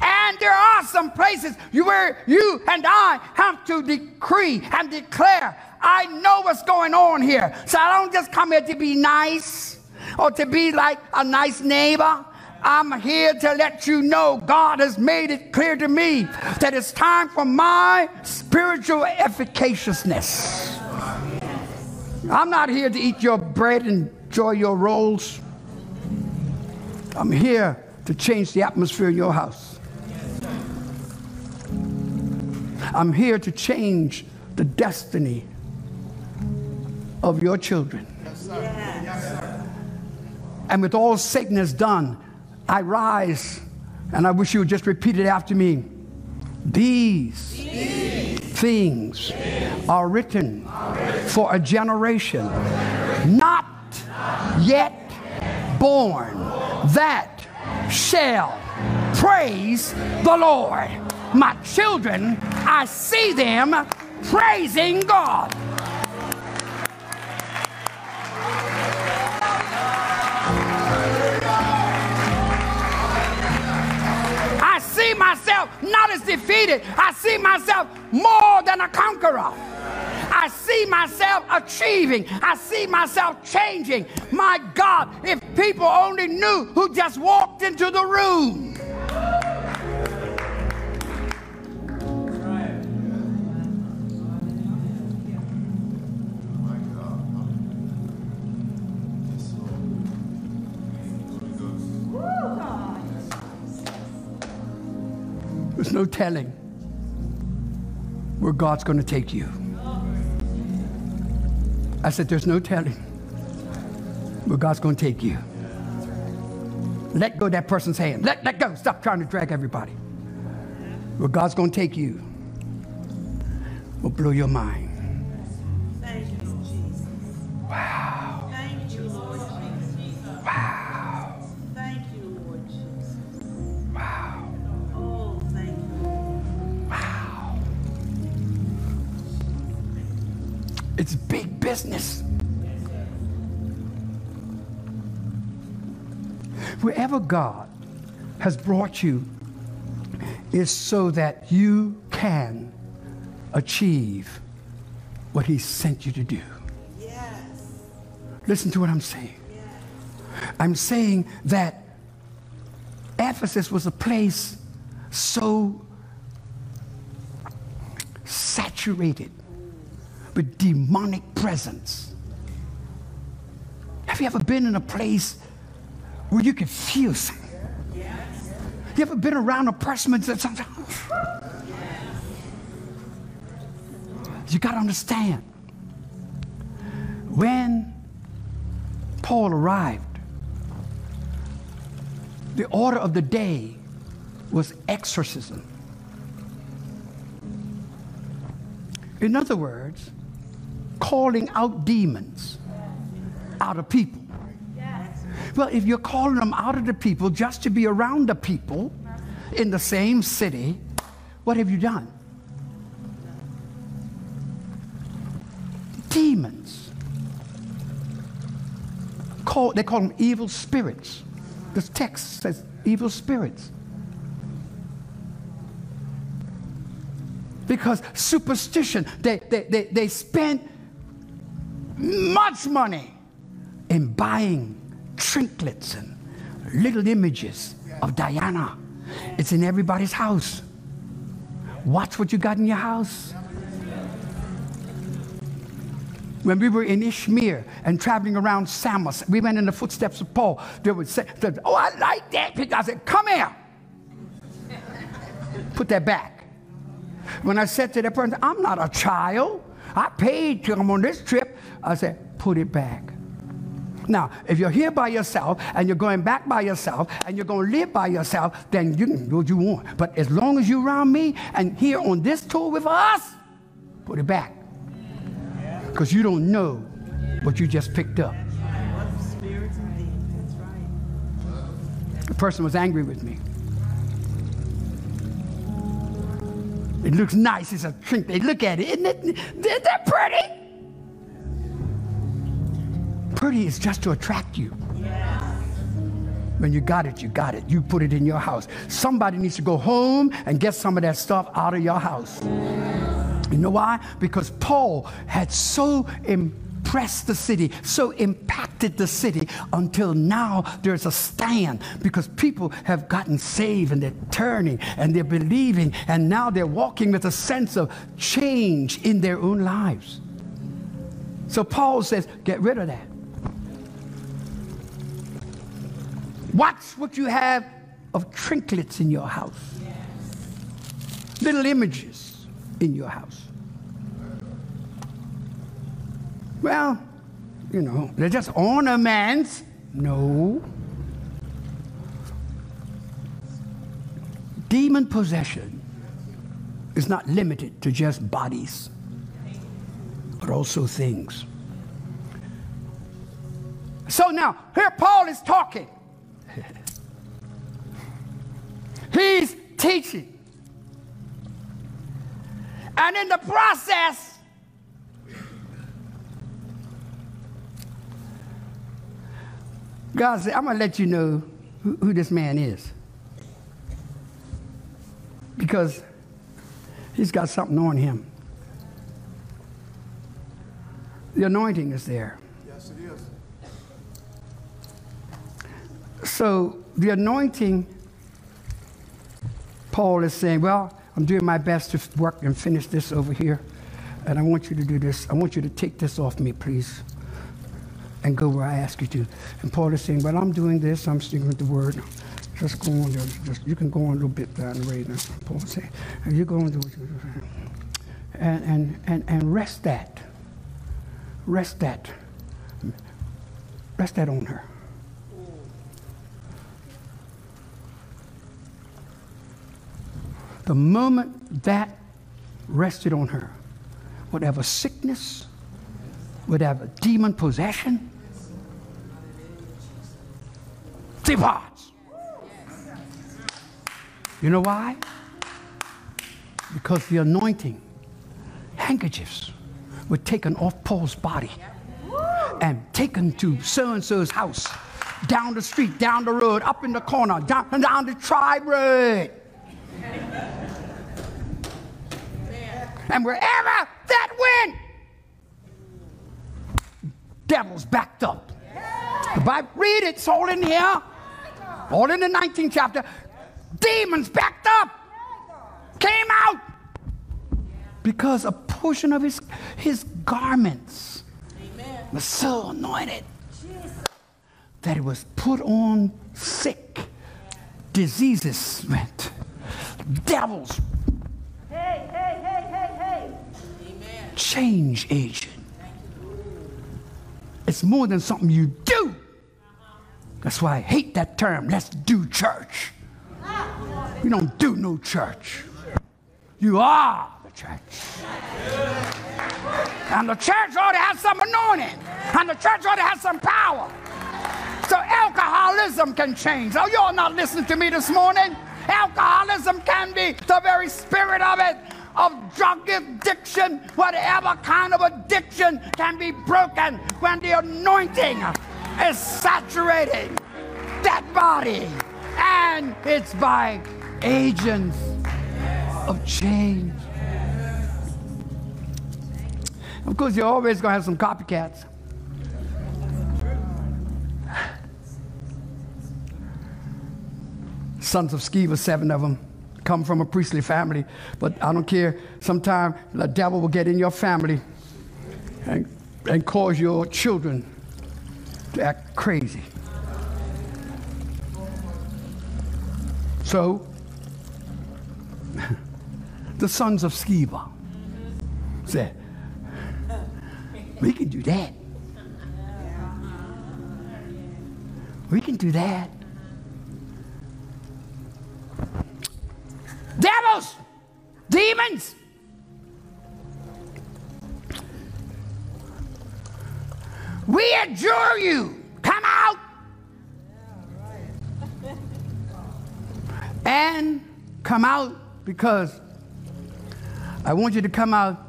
And there are some places where you and I have to decree and declare, I know what's going on here. So I don't just come here to be nice or to be like a nice neighbor. I'm here to let you know God has made it clear to me that it's time for my spiritual efficaciousness. I'm not here to eat your bread and enjoy your rolls. I'm here to change the atmosphere in your house. I'm here to change the destiny of your children. And with all Satan has done, I rise, and I wish you would just repeat it after me. These, things are written for a generation not yet born that shall praise the Lord. My children, I see them praising God. I see myself not as defeated. I see myself more than a conqueror. I see myself achieving. I see myself changing. My God, if people only knew who just walked into the room. There's no telling where God's going to take you. I said, There's no telling where God's going to take you. Let go that person's hand. Let, let go. Stop trying to drag everybody. Where God's going to take you will blow your mind. Thank you, Jesus. Wow. It's big business. Wherever God has brought you is so that you can achieve what He sent you to do. Yes. Listen to what I'm saying. I'm saying that Ephesus was a place so saturated with demonic presence. Have you ever been in a place where you can feel something? You ever been around a person that something? You got to understand. When Paul arrived, the order of the day was exorcism. In other words, calling out demons out of people. Well, if you're calling them out of the people just to be around the people in the same city, what have you done? Demons. Call, they call them evil spirits. This text says evil spirits. Because superstition, they, they, they, they spent much money in buying trinkets and little images of Diana. It's in everybody's house. Watch what you got in your house. When we were in Ishmael and traveling around Samos, we went in the footsteps of Paul. They would say, Oh, I like that picture. I said, Come here. Put that back. When I said to that person, I'm not a child. I paid to come on this trip. I said, Put it back. Now, if you're here by yourself and you're going back by yourself and you're going to live by yourself, then you can do what you want. But as long as you're around me and here on this tour with us, put it back. Because you don't know what you just picked up. The person was angry with me. It looks nice. It's a drink. They look at it. Isn't it? Isn't that pretty? Pretty is just to attract you. When you got it, you got it. You put it in your house. Somebody needs to go home and get some of that stuff out of your house. You know why? Because Paul had so impressed the city, so impacted the city until now there's a stand because people have gotten saved and they're turning and they're believing and now they're walking with a sense of change in their own lives. So Paul says, get rid of that. Watch what you have of trinkets in your house, little images in your house. Well, you know, they're just ornaments. No. demon possession is not limited to just bodies, but also things. So now, here Paul is talking. He's teaching. And in the process, God said, I'm going to let you know who, who this man is. Because he's got something on him. The anointing is there. Yes, it is. So the anointing, Paul is saying, Well, I'm doing my best to work and finish this over here. And I want you to do this. I want you to take this off me, please, and go where I ask you to. And Paul is saying, Well, I'm doing this. I'm sticking with the word. Just go on. Just, just you can go on a little bit down the road. now. Paul said, and you go on. do- And, and, and, and rest that. Rest that. Rest that on her. The moment that rested on her, whatever sickness, whatever demon possession, departs. You know why? Because the anointing, handkerchiefs, were taken off Paul's body and taken to so and so's house, down the street, down the road, up in the corner, down, down the tribe road. And wherever that went, devils backed up. The Bible, read it, it's all in here. All in the 19th chapter. Demons backed up, came out. Because a portion of his, his garments was so anointed that it was put on sick. Diseases went. Devils Hey, hey, hey, hey, hey. change agent. It's more than something you do. That's why I hate that term. Let's do church. You don't do no church. You are the church. And the church ought to have some anointing. And the church ought to have some power. So alcoholism can change. Oh, you're not listening to me this morning. Alcoholism can be the very spirit of it, of drug addiction, whatever kind of addiction can be broken when the anointing is saturating that body. And it's by agents of change. Of course, you're always going to have some copycats. Sons of Sceva, seven of them, come from a priestly family. But I don't care. Sometimes the devil will get in your family and, and cause your children act crazy. So, the sons of Sceva said, We can do that. We can do that. Devils, demons. We adjure you. Come out. And come out because I want you to come out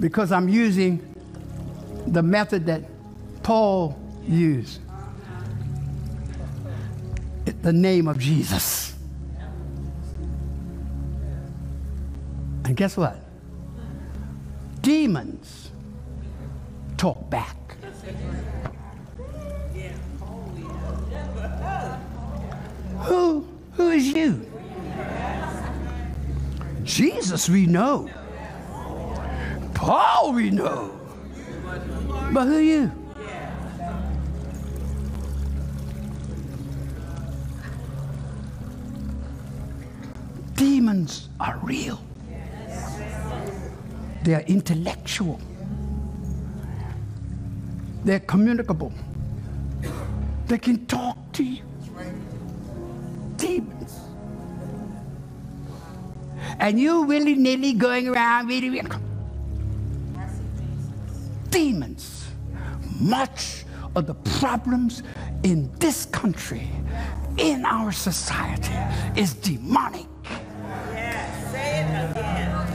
because I'm using the method that Paul used. The name of Jesus. And guess what? Demons talk back. Who, who is you? Jesus, we know. Paul, we know. But who are you? Demons are real. They are intellectual. They're communicable. They can talk to you. Demons. and you willy nilly going around, really, demons. Much of the problems in this country, in our society, is demonic.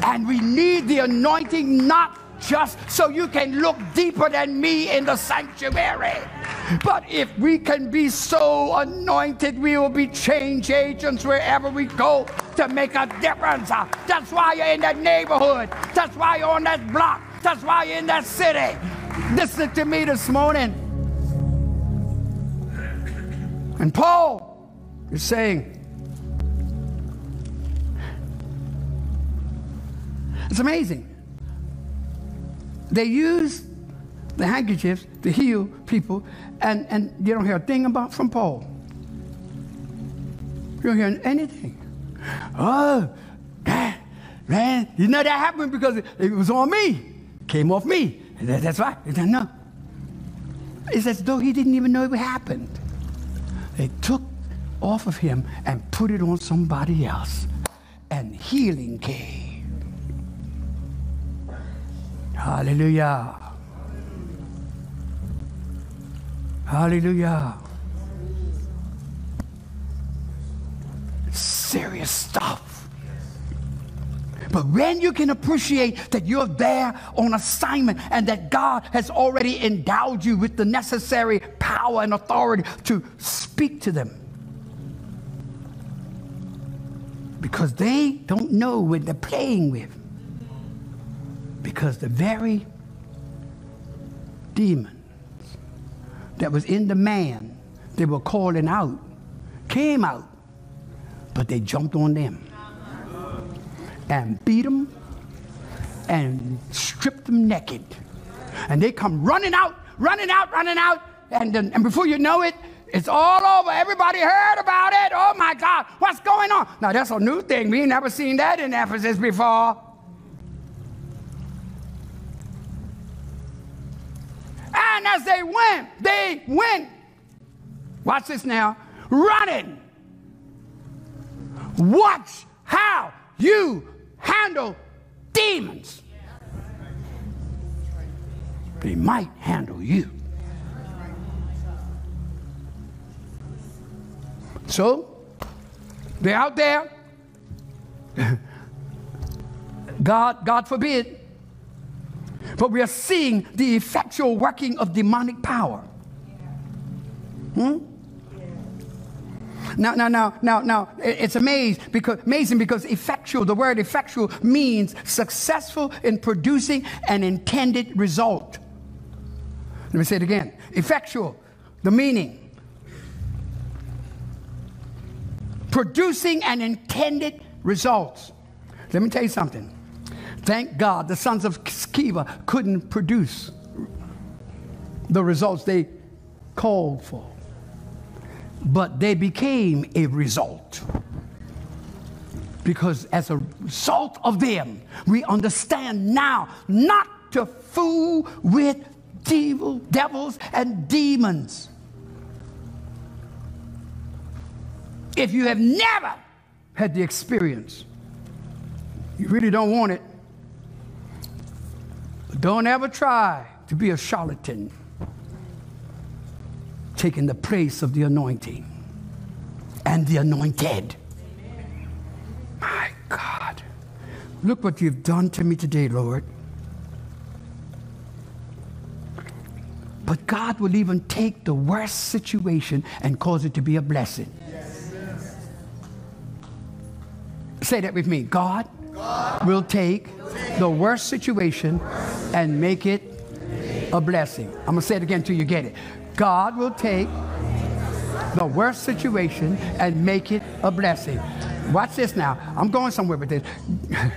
And we need the anointing not just so you can look deeper than me in the sanctuary. But if we can be so anointed, we will be change agents wherever we go to make a difference. That's why you're in that neighborhood. That's why you're on that block. That's why you're in that city. Listen to me this morning. And Paul is saying, it's amazing. They use the handkerchiefs to heal people, and, and you don't hear a thing about from Paul. You don't hear anything. Oh, man, you know that happened because it, it was on me. Came off me. That- that's right. Said, No. It's as though he didn't even know it happened. They took off of him and put it on somebody else, and healing came. Hallelujah. Hallelujah. Serious stuff. But when you can appreciate that you're there on assignment and that God has already endowed you with the necessary power and authority to speak to them. Because they don't know what they're playing with. Because the very demons that was in the man they were calling out came out, but they jumped on them and beat them and stripped them naked. And they come running out, running out, running out, and, then, and before you know it, it's all over. Everybody heard about it. Oh my God, what's going on? Now that's a new thing. We never seen that in Ephesus before. And as they went, they went, watch this now, running. Watch how you handle demons. They might handle you. So, they're out there. God, God forbid. But we are seeing the effectual working of demonic power. Hmm? Now, now, now, now, now, it's amazing because, amazing because effectual, the word effectual means successful in producing an intended result. Let me say it again. Effectual, the meaning. Producing an intended result. Let me tell you something. Thank God the sons of Sceva couldn't produce the results they called for but they became a result. Because as a result of them, we understand now not to fool with devil, devils and demons. If you have never had the experience, you really don't want it. Don't ever try to be a charlatan taking the place of the anointing and the anointed. My God. Look what you've done to me today, Lord. But God will even take the worst situation and cause it to be a blessing. Say that with me. God, will take the worst situation and make it a blessing. I'm going to say it again till you get it. God will take the worst situation and make it a blessing. Watch this now. I'm going somewhere with this.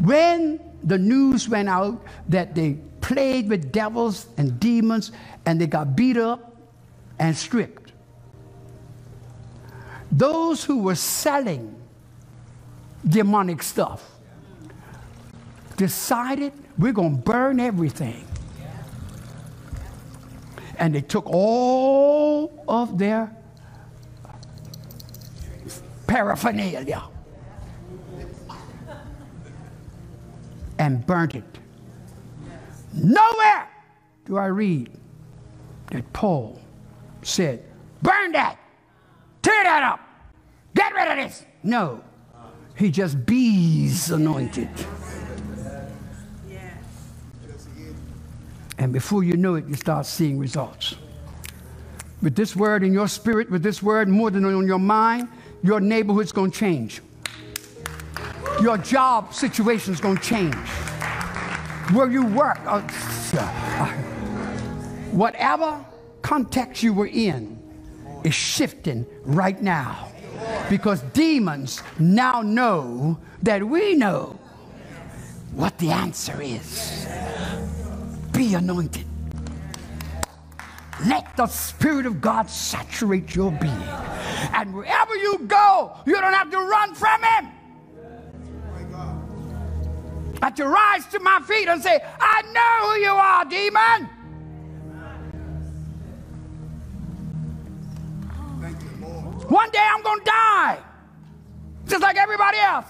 when the news went out that they played with devils and demons and they got beat up and stripped, those who were selling demonic stuff. Decided we're going to burn everything. And they took all of their paraphernalia and burnt it. Nowhere do I read that Paul said, Burn that, tear that up, get rid of this. No he just bees anointed. And before you know it, you start seeing results. With this word in your spirit, with this word more than on your mind, your neighborhood's to change. Your job situation's to change. Where you work, uh, whatever context you were in is shifting right now. Because demons now know that we know what the answer is. Be anointed. Let the Spirit of God saturate your being. And wherever you go, you don't have to run from Him. But to rise to my feet and say, I know who you are, demon. One day I'm going to die, just like everybody else.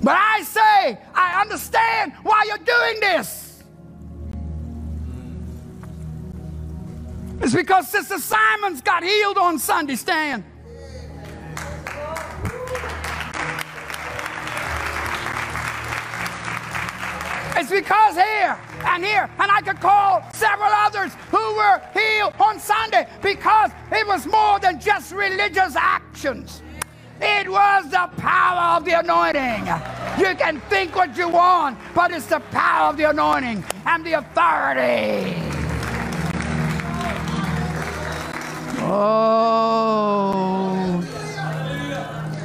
But I say, I understand why you're doing this. It's because Sister Simons got healed on Sunday. Stand. It's because here and here, and I could call several others who were healed on Sunday because it was more than just religious actions. It was the power of the anointing. You can think what you want, but it's the power of the anointing and the authority. Oh.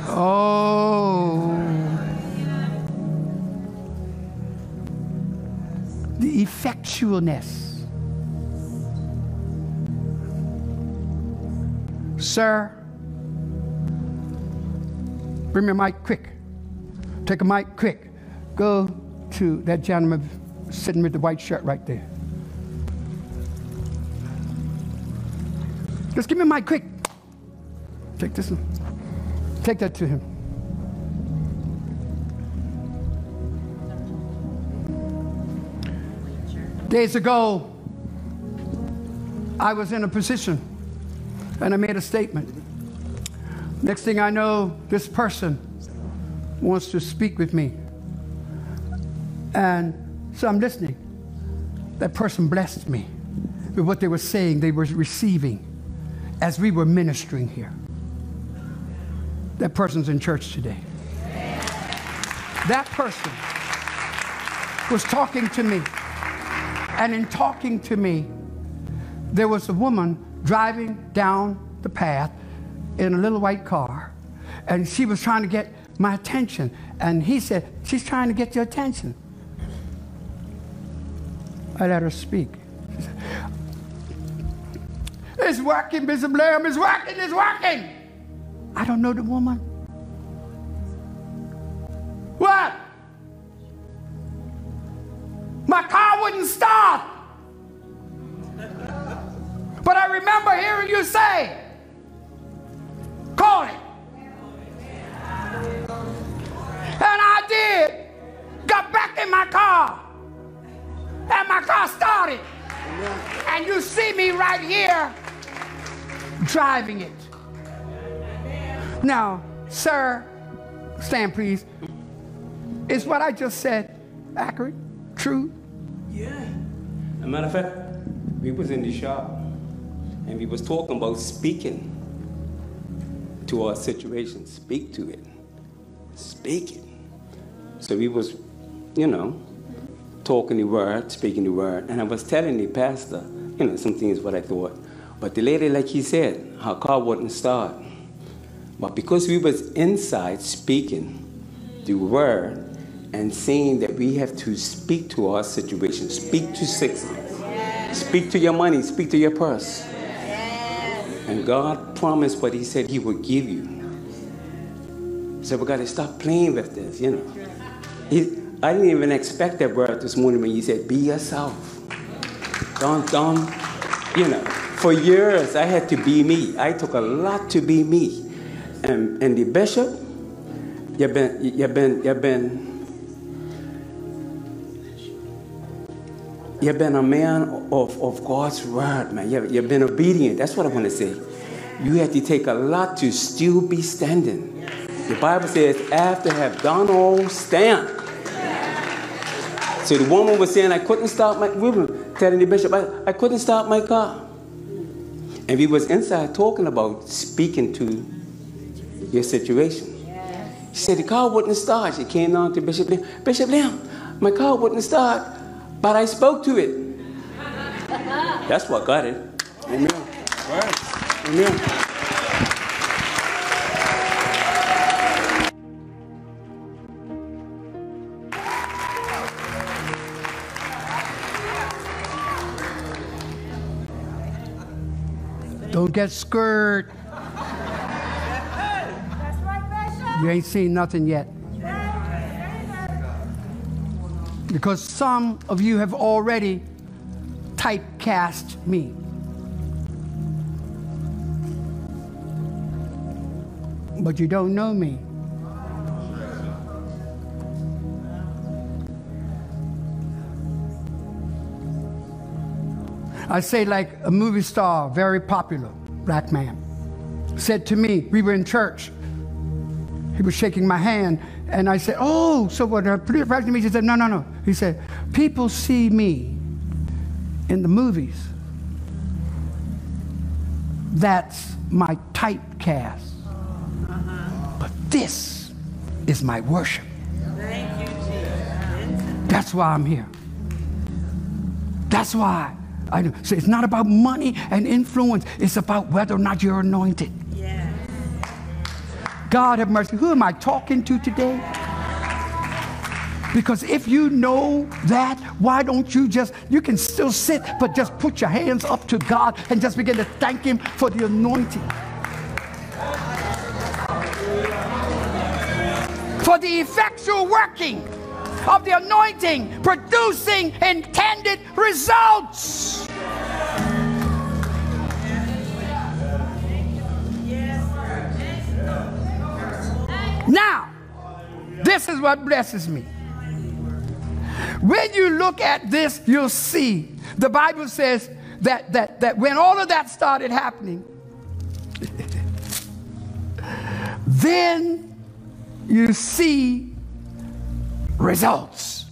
Oh. Effectualness. Sir, bring me a mic quick. Take a mic quick. Go to that gentleman sitting with the white shirt right there. Just give me a mic quick. Take this one. Take that to him. Days ago, I was in a position and I made a statement. Next thing I know, this person wants to speak with me. And so I'm listening. That person blessed me with what they were saying, they were receiving as we were ministering here. That person's in church today. That person was talking to me. And in talking to me, there was a woman driving down the path in a little white car. And she was trying to get my attention. And he said, She's trying to get your attention. I let her speak. It's working, Bishop Lambe. It's working, it's working. I don't know the woman. What? My car wouldn't start. But I remember hearing you say, call it. And I did. Got back in my car. And my car started. And you see me right here driving it. Now, sir, stand please. Is what I just said accurate? True? Yeah. As a matter of fact, we was in the shop and we was talking about speaking to our situation. Speak to it. Speak it. So we was, you know, talking the word, speaking the word. And I was telling the pastor, you know, some things what I thought. But the lady, like he said, her car wouldn't start. But because we was inside speaking the word and saying that we have to speak to our situation, speak to sickness, speak to your money, speak to your purse. And God promised what He said He would give you. So we got to stop playing with this, you know. I didn't even expect that word this morning when you said, be yourself. Don't, don't, you know. For years, I had to be me. I took a lot to be me. And, and the bishop you've been, you've been, you've been, you've been a man of, of God's word, man. You've, you've been obedient. That's what I want to say. You have to take a lot to still be standing. The Bible says, after have done all, stand. So the woman was saying, I couldn't stop my, we were telling the bishop, I, I couldn't stop my car. And we was inside talking about speaking to your situation. She said, the car wouldn't start. She came down to Bishop Lim. Bishop Lim, my car wouldn't start, but I spoke to it. That's what got it. Amen. Amen. Don't get scared. You ain't seen nothing yet. Because some of you have already typecast me. But you don't know me. I say, like a movie star, very popular, black man, said to me, we were in church. He was shaking my hand, and I said, Oh, so what? Uh, please to me. He said, No, no, no. He said, People see me in the movies. That's my typecast. But this is my worship. Thank you, Jesus. That's why I'm here. That's why I do. So it's not about money and influence. It's about whether or not you're anointed. God have mercy. Who am I talking to today? Because if you know that, why don't you just, you can still sit, but just put your hands up to God and just begin to thank Him for the anointing. For the effectual working of the anointing, producing intended results. Now, this is what blesses me. When you look at this, you'll see the Bible says that, that, that when all of that started happening, then you see results.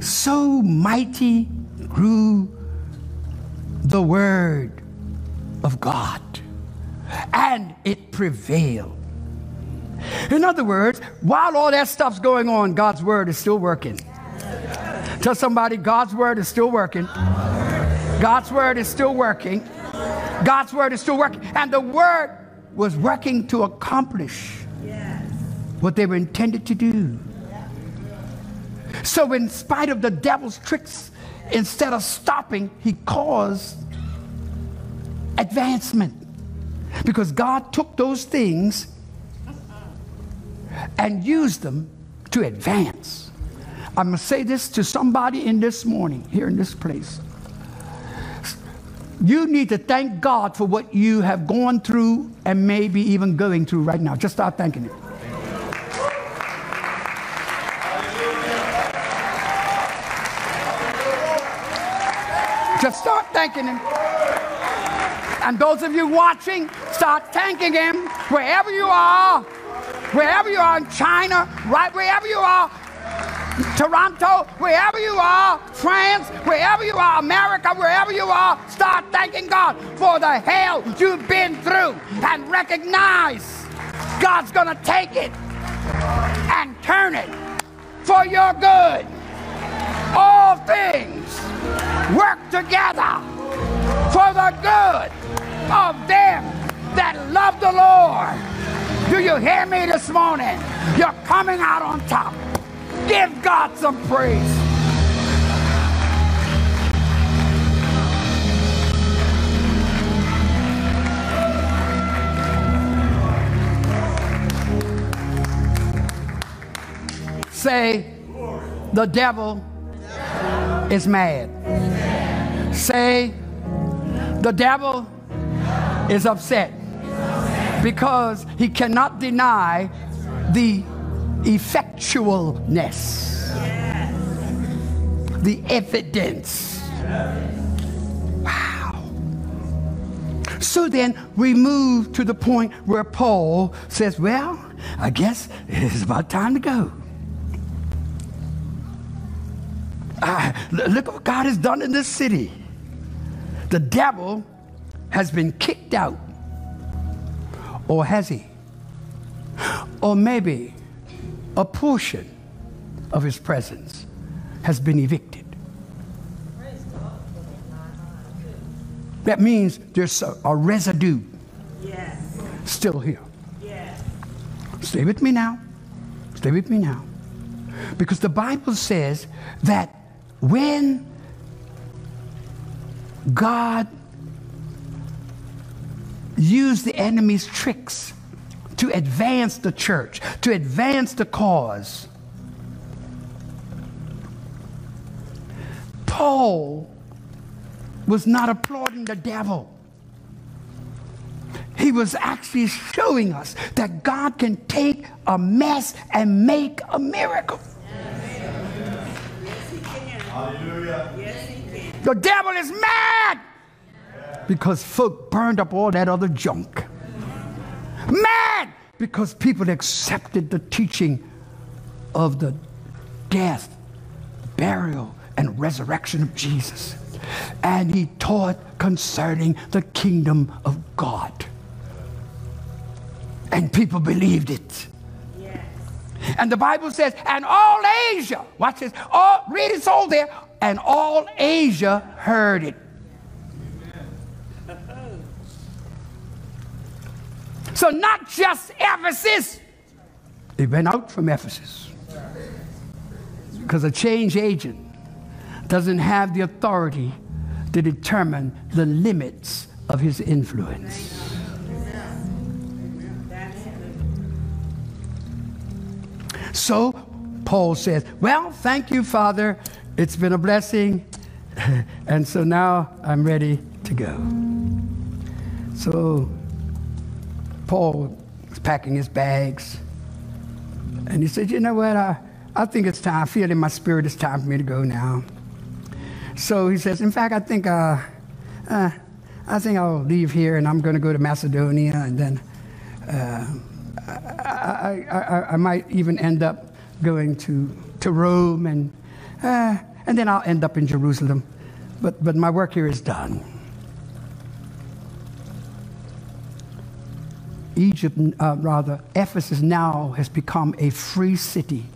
So mighty grew the word of God, and it prevailed. In other words, while all that stuff's going on, God's word is still working. Tell somebody, God's word is still working. God's word is still working. God's word is still working. And the word was working to accomplish what they were intended to do. So, in spite of the devil's tricks, instead of stopping, he caused advancement. Because God took those things and use them to advance. I'm going to say this to somebody in this morning, here in this place. You need to thank God for what you have gone through and maybe even going through right now. Just start thanking Him. Just start thanking Him. And those of you watching, start thanking Him wherever you are, wherever you are in China, right wherever you are, Toronto, wherever you are, France, wherever you are, America, wherever you are, start thanking God for the hell you've been through and recognize God's going to take it and turn it for your good. All things work together for the good of them that love the Lord. Do you hear me this morning? You're coming out on top. Give God some praise. Say, the devil is mad. Say, the devil is upset. Because he cannot deny the effectualness, the evidence. Wow. So then we move to the point where Paul says, Well, I guess it's about time to go. Ah, l- look what God has done in this city. The devil has been kicked out. Or has he? Or maybe a portion of his presence has been evicted. That means there's a, a residue Yes. still here. Yes. Stay with me now. Stay with me now. Because the Bible says that when God used the enemy's tricks to advance the church, to advance the cause, Paul was not applauding the devil. He was actually showing us that God can take a mess and make a miracle. The devil is mad because folk burned up all that other junk. Mad because people accepted the teaching of the death, burial, and resurrection of Jesus. And he taught concerning the kingdom of God. And people believed it. And the Bible says, and all Asia, watch this, all, read it's all there, and all Asia heard it. So not just Ephesus, it went out from Ephesus. Because a change agent doesn't have the authority to determine the limits of his influence. So Paul says, Well, thank you, Father. It's been a blessing. and so now I'm ready to go. So Paul was packing his bags. And he said, You know what? I, I think it's time. I feel in my spirit it's time for me to go now. So he says, In fact, I think, uh, uh, I think I'll leave here and I'm going to go to Macedonia and then. Uh, I, I, I, I might even end up going to, to Rome and, uh, and then I'll end up in Jerusalem. But, but my work here is done. Egypt, uh, rather, Ephesus now has become a free city,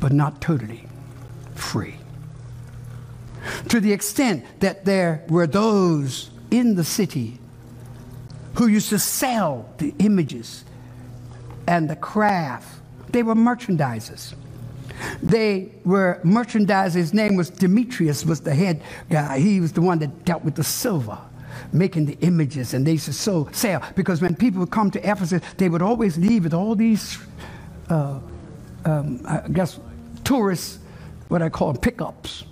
but not totally free. To the extent that there were those in the city who used to sell the images and the craft. They were merchandisers. They were merchandisers. His name was Demetrius, was the head guy. He was the one that dealt with the silver, making the images, and they used to so, sell. Because when people would come to Ephesus, they would always leave with all these, uh, um, I guess, tourists, what I call pickups.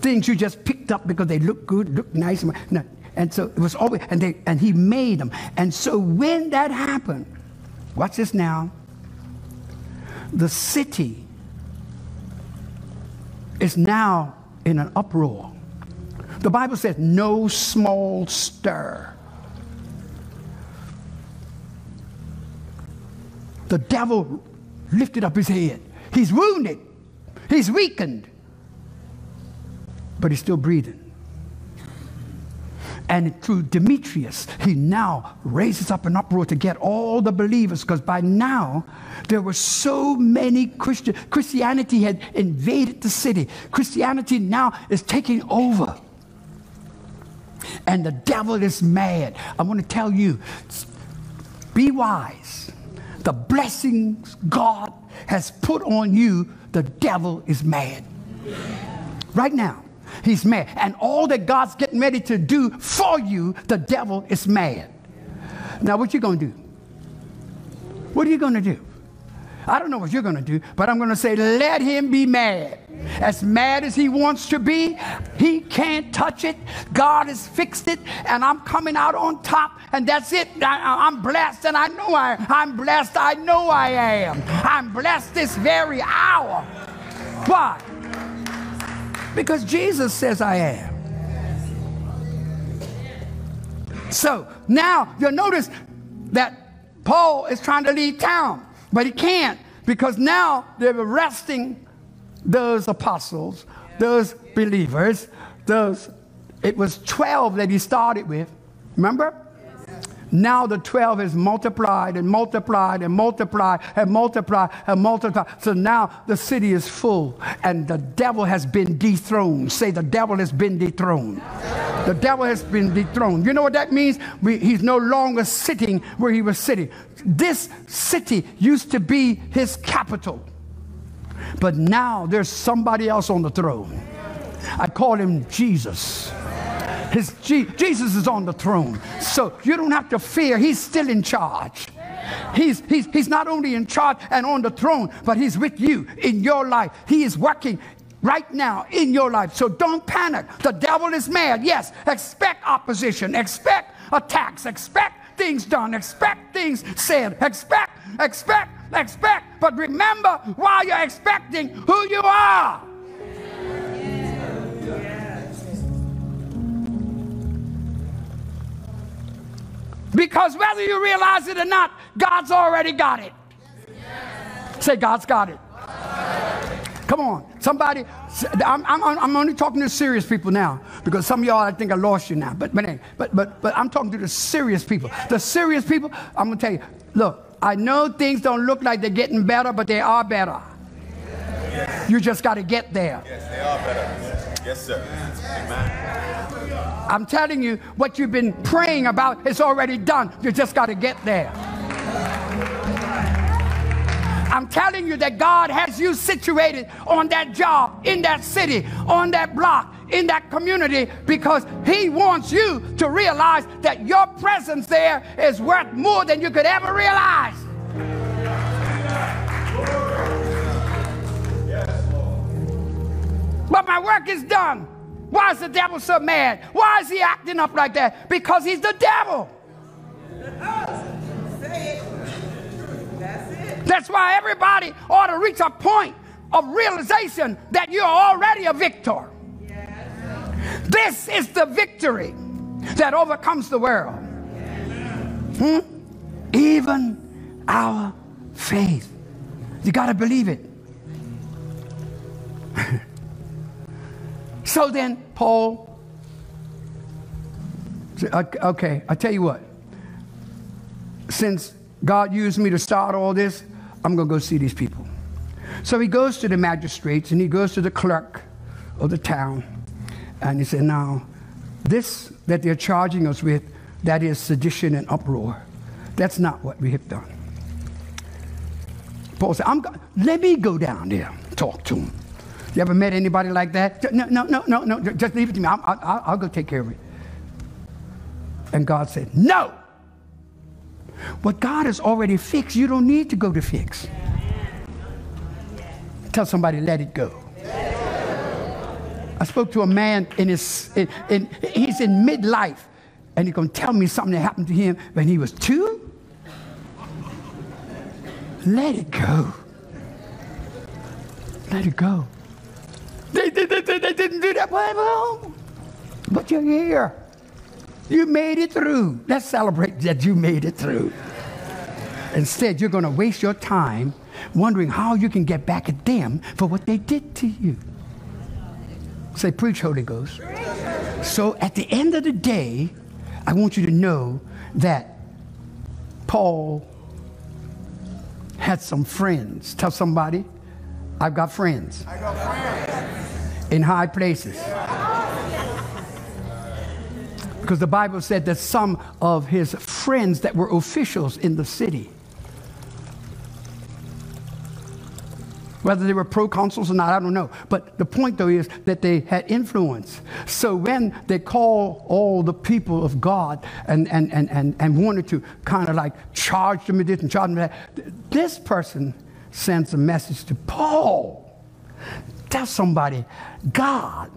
Things you just picked up because they look good, look nice. No, and so it was always, and, they, and he made them. And so when that happened, watch this now, the city is now in an uproar. The Bible says, no small stir. The devil lifted up his head. He's wounded, he's weakened, but he's still breathing. And through Demetrius, he now raises up an uproar to get all the believers, because by now there were so many Christian Christianity had invaded the city. Christianity now is taking over. And the devil is mad. I want to tell you, be wise. The blessings God has put on you, the devil is mad. Right now. He's mad. And all that God's getting ready to do for you, the devil is mad. Now, what you going to do? What are you going to do? I don't know what you're going to do, but I'm going to say, let him be mad. As mad as he wants to be, he can't touch it. God has fixed it, and I'm coming out on top, and that's it. I, am blessed, and I know I, I'm blessed. I know I am. I'm blessed this very hour. Why? Because Jesus says I am. So now you'll notice that Paul is trying to leave town, but he can't because now they're arresting those apostles, those believers, those, it was 12 that he started with. Remember? Now the 12 is multiplied and multiplied and multiplied and multiplied and multiplied. So now the city is full and the devil has been dethroned. Say, the devil has been dethroned. The devil has been dethroned. You know what that means? We, he's no longer sitting where he was sitting. This city used to be his capital. But now there's somebody else on the throne. I call him Jesus. His, Jesus is on the throne. So you don't have to fear. He's still in charge. He's, he's, he's not only in charge and on the throne, but he's with you in your life. He is working right now in your life. So don't panic. The devil is mad. Yes, expect opposition, expect attacks, expect things done, expect things said, expect, expect, expect. But remember while you're expecting who you are. Because whether you realize it or not, God's already got it. Say, God's got it. Come on, somebody. I'm, I'm, I'm, only talking to serious people now because some of y'all I think I lost you now. But but but but I'm talking to the serious people. The serious people. I'm gonna tell you. Look, I know things don't look like they're getting better, but they are better. Yes. You just got to get there. Yes, they are better. Yes, sir. Amen. I'm telling you, what you've been praying about is already done. You just got to get there. I'm telling you that God has you situated on that job, in that city, on that block, in that community, because He wants you to realize that your presence there is worth more than you could ever realize. But my work is done. Why is the devil so mad? Why is he acting up like that? Because he's the devil. That's why everybody ought to reach a point of realization that you're already a victor. This is the victory that overcomes the world. Hmm? Even our faith. You got to believe it. so then, Paul, okay, I tell you what. Since God used me to start all this, I'm going to go see these people. So he goes to the magistrates and he goes to the clerk of the town and he said, Now, this that they're charging us with, that is sedition and uproar. That's not what we have done. Paul said, I'm go- Let me go down there, talk to him. You ever met anybody like that? No, no, no, no, no. Just leave it to me. I'll, I'll, I'll go take care of it. And God said, No. What God has already fixed, you don't need to go to fix. Tell somebody, let it go. I spoke to a man in his, in, in, he's in midlife, and he's to tell me something that happened to him when he was two. Let it go. Let it go. They, they, they, they didn't do that, but you're here. You made it through. Let's celebrate that you made it through. Instead, you're going to waste your time wondering how you can get back at them for what they did to you. Say, preach, Holy Ghost. So at the end of the day, I want you to know that Paul had some friends. Tell somebody, I've got friends. I got friends. In high places. Because the Bible said that some of his friends that were officials in the city, whether they were proconsuls or not, I don't know. But the point, though, is that they had influence. So when they call all the people of God and, and, and, and, and wanted to kind of like charge them with this and charge them with that, this person sends a message to Paul. Tell somebody, God,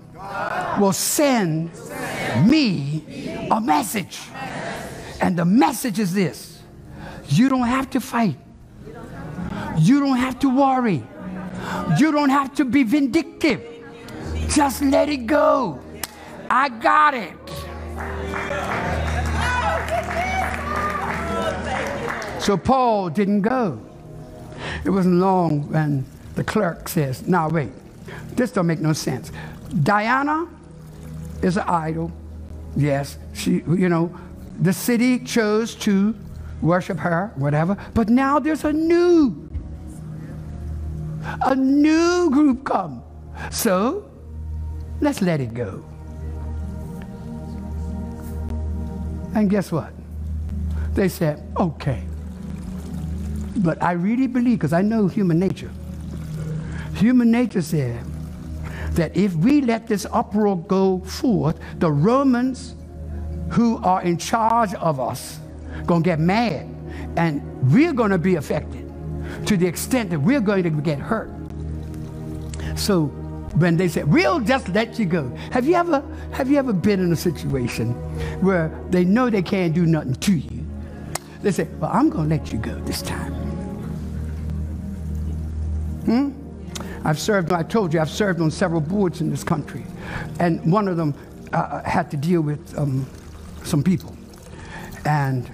will send me a message. And the message is this you don't have to fight, you don't have to worry, you don't have to be vindictive. Just let it go. I got it. So Paul didn't go. It wasn't long when the clerk says, now wait, this don't make no sense. Diana is an idol. Yes, she, you know, the city chose to worship her, whatever. But now there's a new, a new group come. So let's let it go. And guess what? They said, okay. But I really believe, because I know human nature, human nature said that if we let this uproar go forth, the Romans who are in charge of us going to get mad and we're going to be affected to the extent that we're going to get hurt. So when they said, we'll just let you go. Have you ever, have you ever been in a situation where they know they can't do nothing to you? They say, well, I'm going to let you go this time. Hmm? I've served, I told you, I've served on several boards in this country. And one of them uh, had to deal with um, some people. And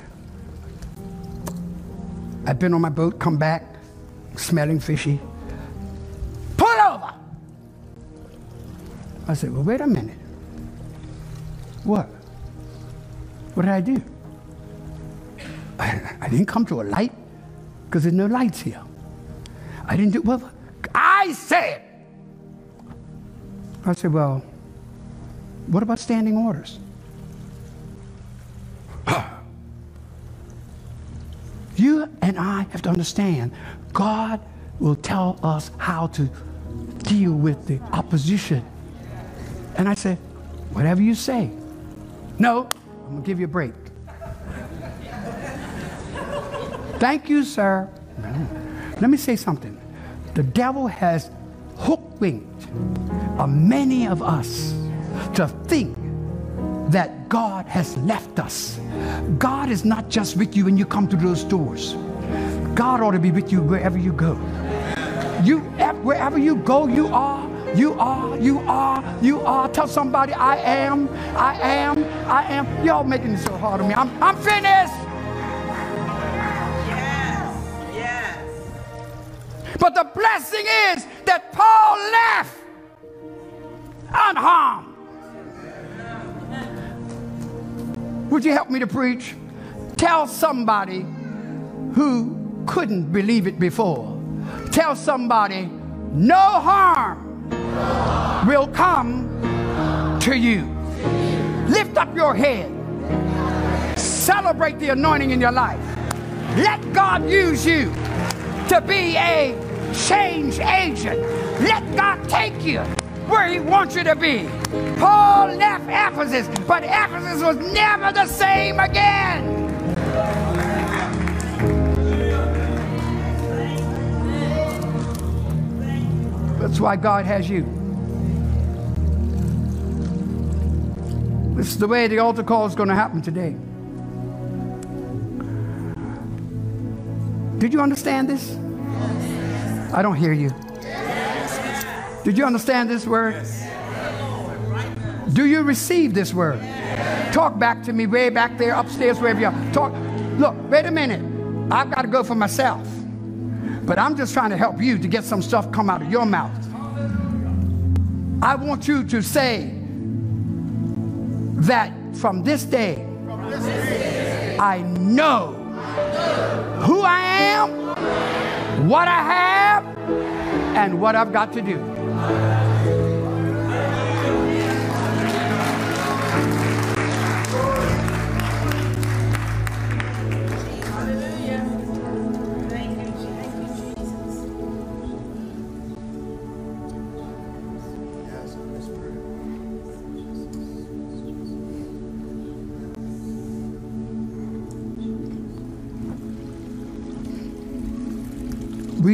I've been on my boat, come back, smelling fishy. Pull over! I said, well, wait a minute. What? What did I do? I, I didn't come to a light because there's no lights here. I didn't do, well, I said. I said, well, what about standing orders? you and I have to understand God will tell us how to deal with the opposition. And I said, whatever you say. No, I'm going to give you a break. Thank you, sir. Let me say something. The devil has hookwinked on uh, many of us to think that God has left us. God is not just with you when you come through those doors. God ought to be with you wherever you go. You eh, wherever you go, you are. You are, you are, you are. Tell somebody, I am, I am, I am. Y'all making it so hard on me. I'm, I'm finished. The blessing is that Paul left unharmed. Would you help me to preach? Tell somebody who couldn't believe it before. Tell somebody, no harm will come to you. Lift up your head. Celebrate the anointing in your life. Let God use you to be a change agent. Let God take you where He wants you to be. Paul left Ephesus, but Ephesus was never the same again. That's why God has you. This is the way the altar call is going to happen today. Did you understand this? I don't hear you. Did you understand this word? Do you receive this word? Talk back to me way back there, upstairs, wherever you are. Talk. Look, wait a minute. I've got to go for myself. But I'm just trying to help you to get some stuff come out of your mouth. I want you to say that from this day, I know who I am, what I have, and what I've got to do.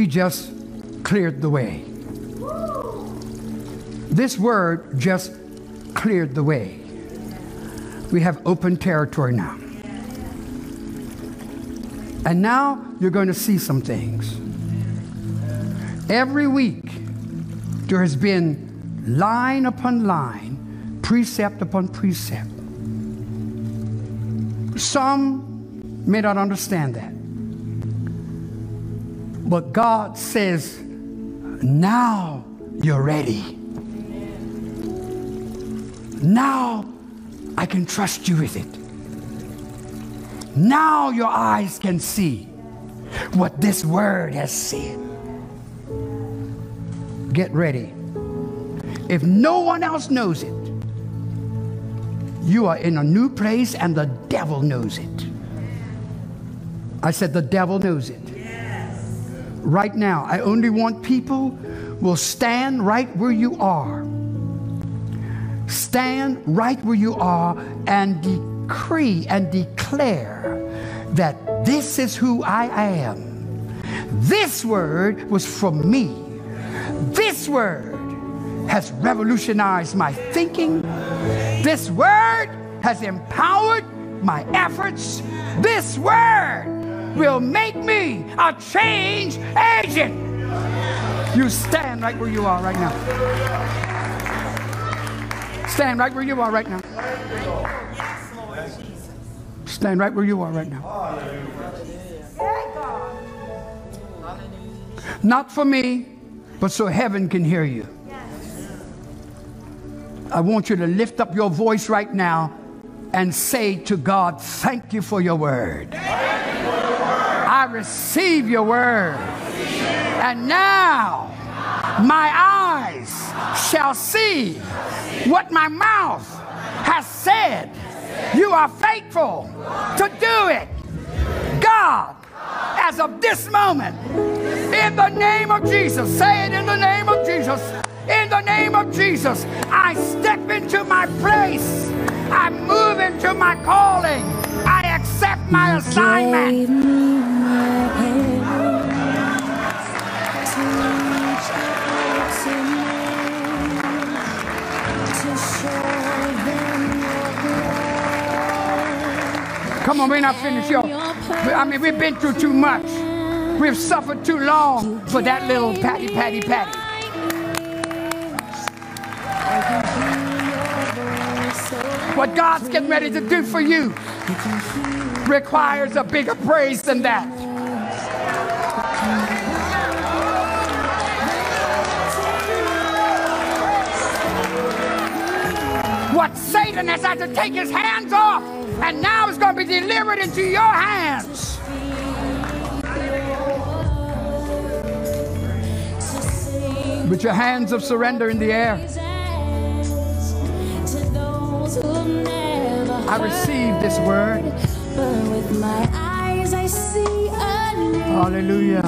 We just cleared the way. This word just cleared the way. We have open territory now. And now you're going to see some things. Every week, there has been line upon line, precept upon precept. Some may not understand that. But God says, now you're ready. Now I can trust you with it. Now your eyes can see what this word has said. Get ready. If no one else knows it, you are in a new place and the devil knows it. I said the devil knows it. Right now, I only want people will stand right where you are. Stand right where you are and decree and declare that this is who I am. This word was from me. This word has revolutionized my thinking. This word has empowered my efforts. This word will make me a change agent. You stand right where you are right now. Stand right where you are right now. Stand right where you are right now. Not for me, but so heaven can hear you. I want you to lift up your voice right now and say to God, Thank you for your word. I receive your word. And now my eyes shall see what my mouth has said. You are faithful to do it. God, as of this moment, in the name of Jesus, say it in the name of Jesus. In the name of Jesus, I step into my place. I move into my calling. My assignment. Gave me my hand to reach out to me, to show them your. Come on, we're not finished, yo. I mean, we've been through too much. We've suffered too long for that little patty, patty, patty. What God's getting ready to do for you requires a bigger praise than that. What Satan has had to take his hands off, and now is going to be delivered into your hands. With your hands of surrender in the air, I receive this word. But with my eyes I see Hallelujah.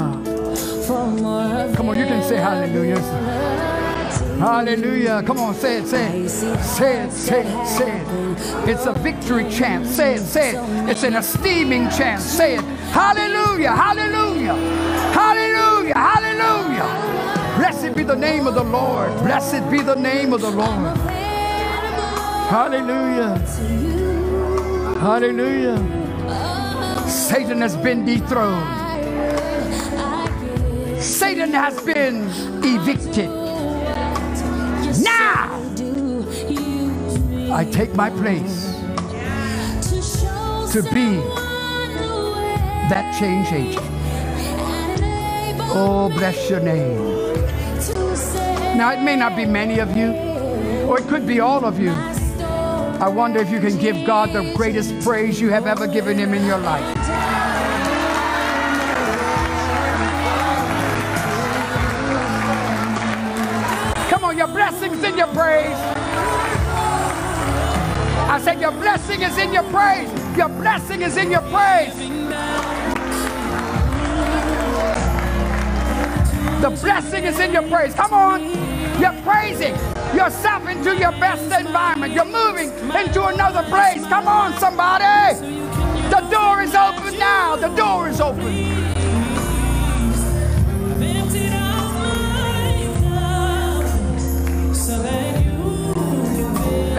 Come on, you can say hallelujah. Hallelujah. Come on, say it, say it. Say it, say it, say it. It's a victory chant. Say it, say it. It's an esteeming chant. Say it. Hallelujah, hallelujah, hallelujah, hallelujah. Blessed be the name of the Lord. Blessed be the name of the Lord. Hallelujah. Hallelujah. Satan has been dethroned. Satan has been evicted. Now I take my place to be that change agent. Oh, bless your name. Now, it may not be many of you, or it could be all of you. I wonder if you can give God the greatest praise you have ever given Him in your life. Said, Your blessing is in your praise. Your blessing is in your praise. The blessing is in your praise. Come on. You're praising yourself into your best environment. You're moving into another place. Come on, somebody. The door is open now. The door is open.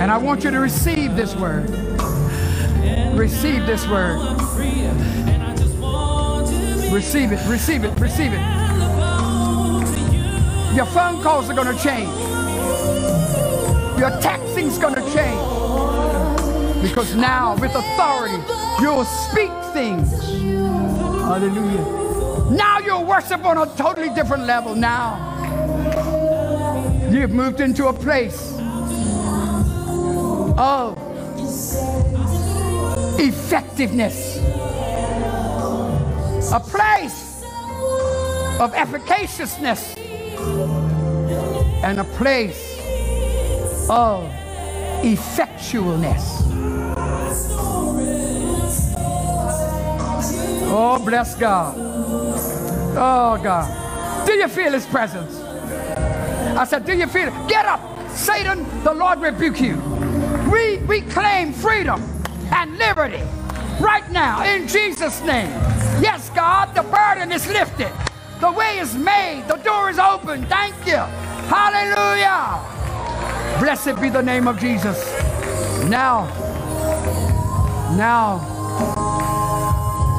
I want you to receive this word. Receive this word. Receive it, receive it, receive it. Your phone calls are going to change. Your texting's going to change. Because now, with authority, you'll speak things. Hallelujah. Now you'll worship on a totally different level now. You've moved into a place of effectiveness, a place of efficaciousness, and a place of effectualness. Oh, bless God. Oh, God. Do you feel His presence? I said, Do you feel it? Get up, Satan, the Lord rebuke you. We, we claim freedom and liberty right now in Jesus' name. Yes, God, the burden is lifted. The way is made. The door is open. Thank you. Hallelujah. Blessed be the name of Jesus. Now, now,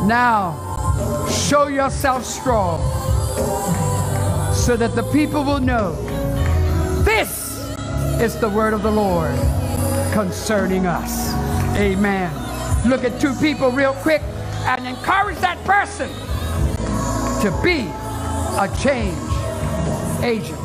now, show yourself strong so that the people will know this is the word of the Lord concerning us. Amen. Look at two people real quick and encourage that person to be a change agent.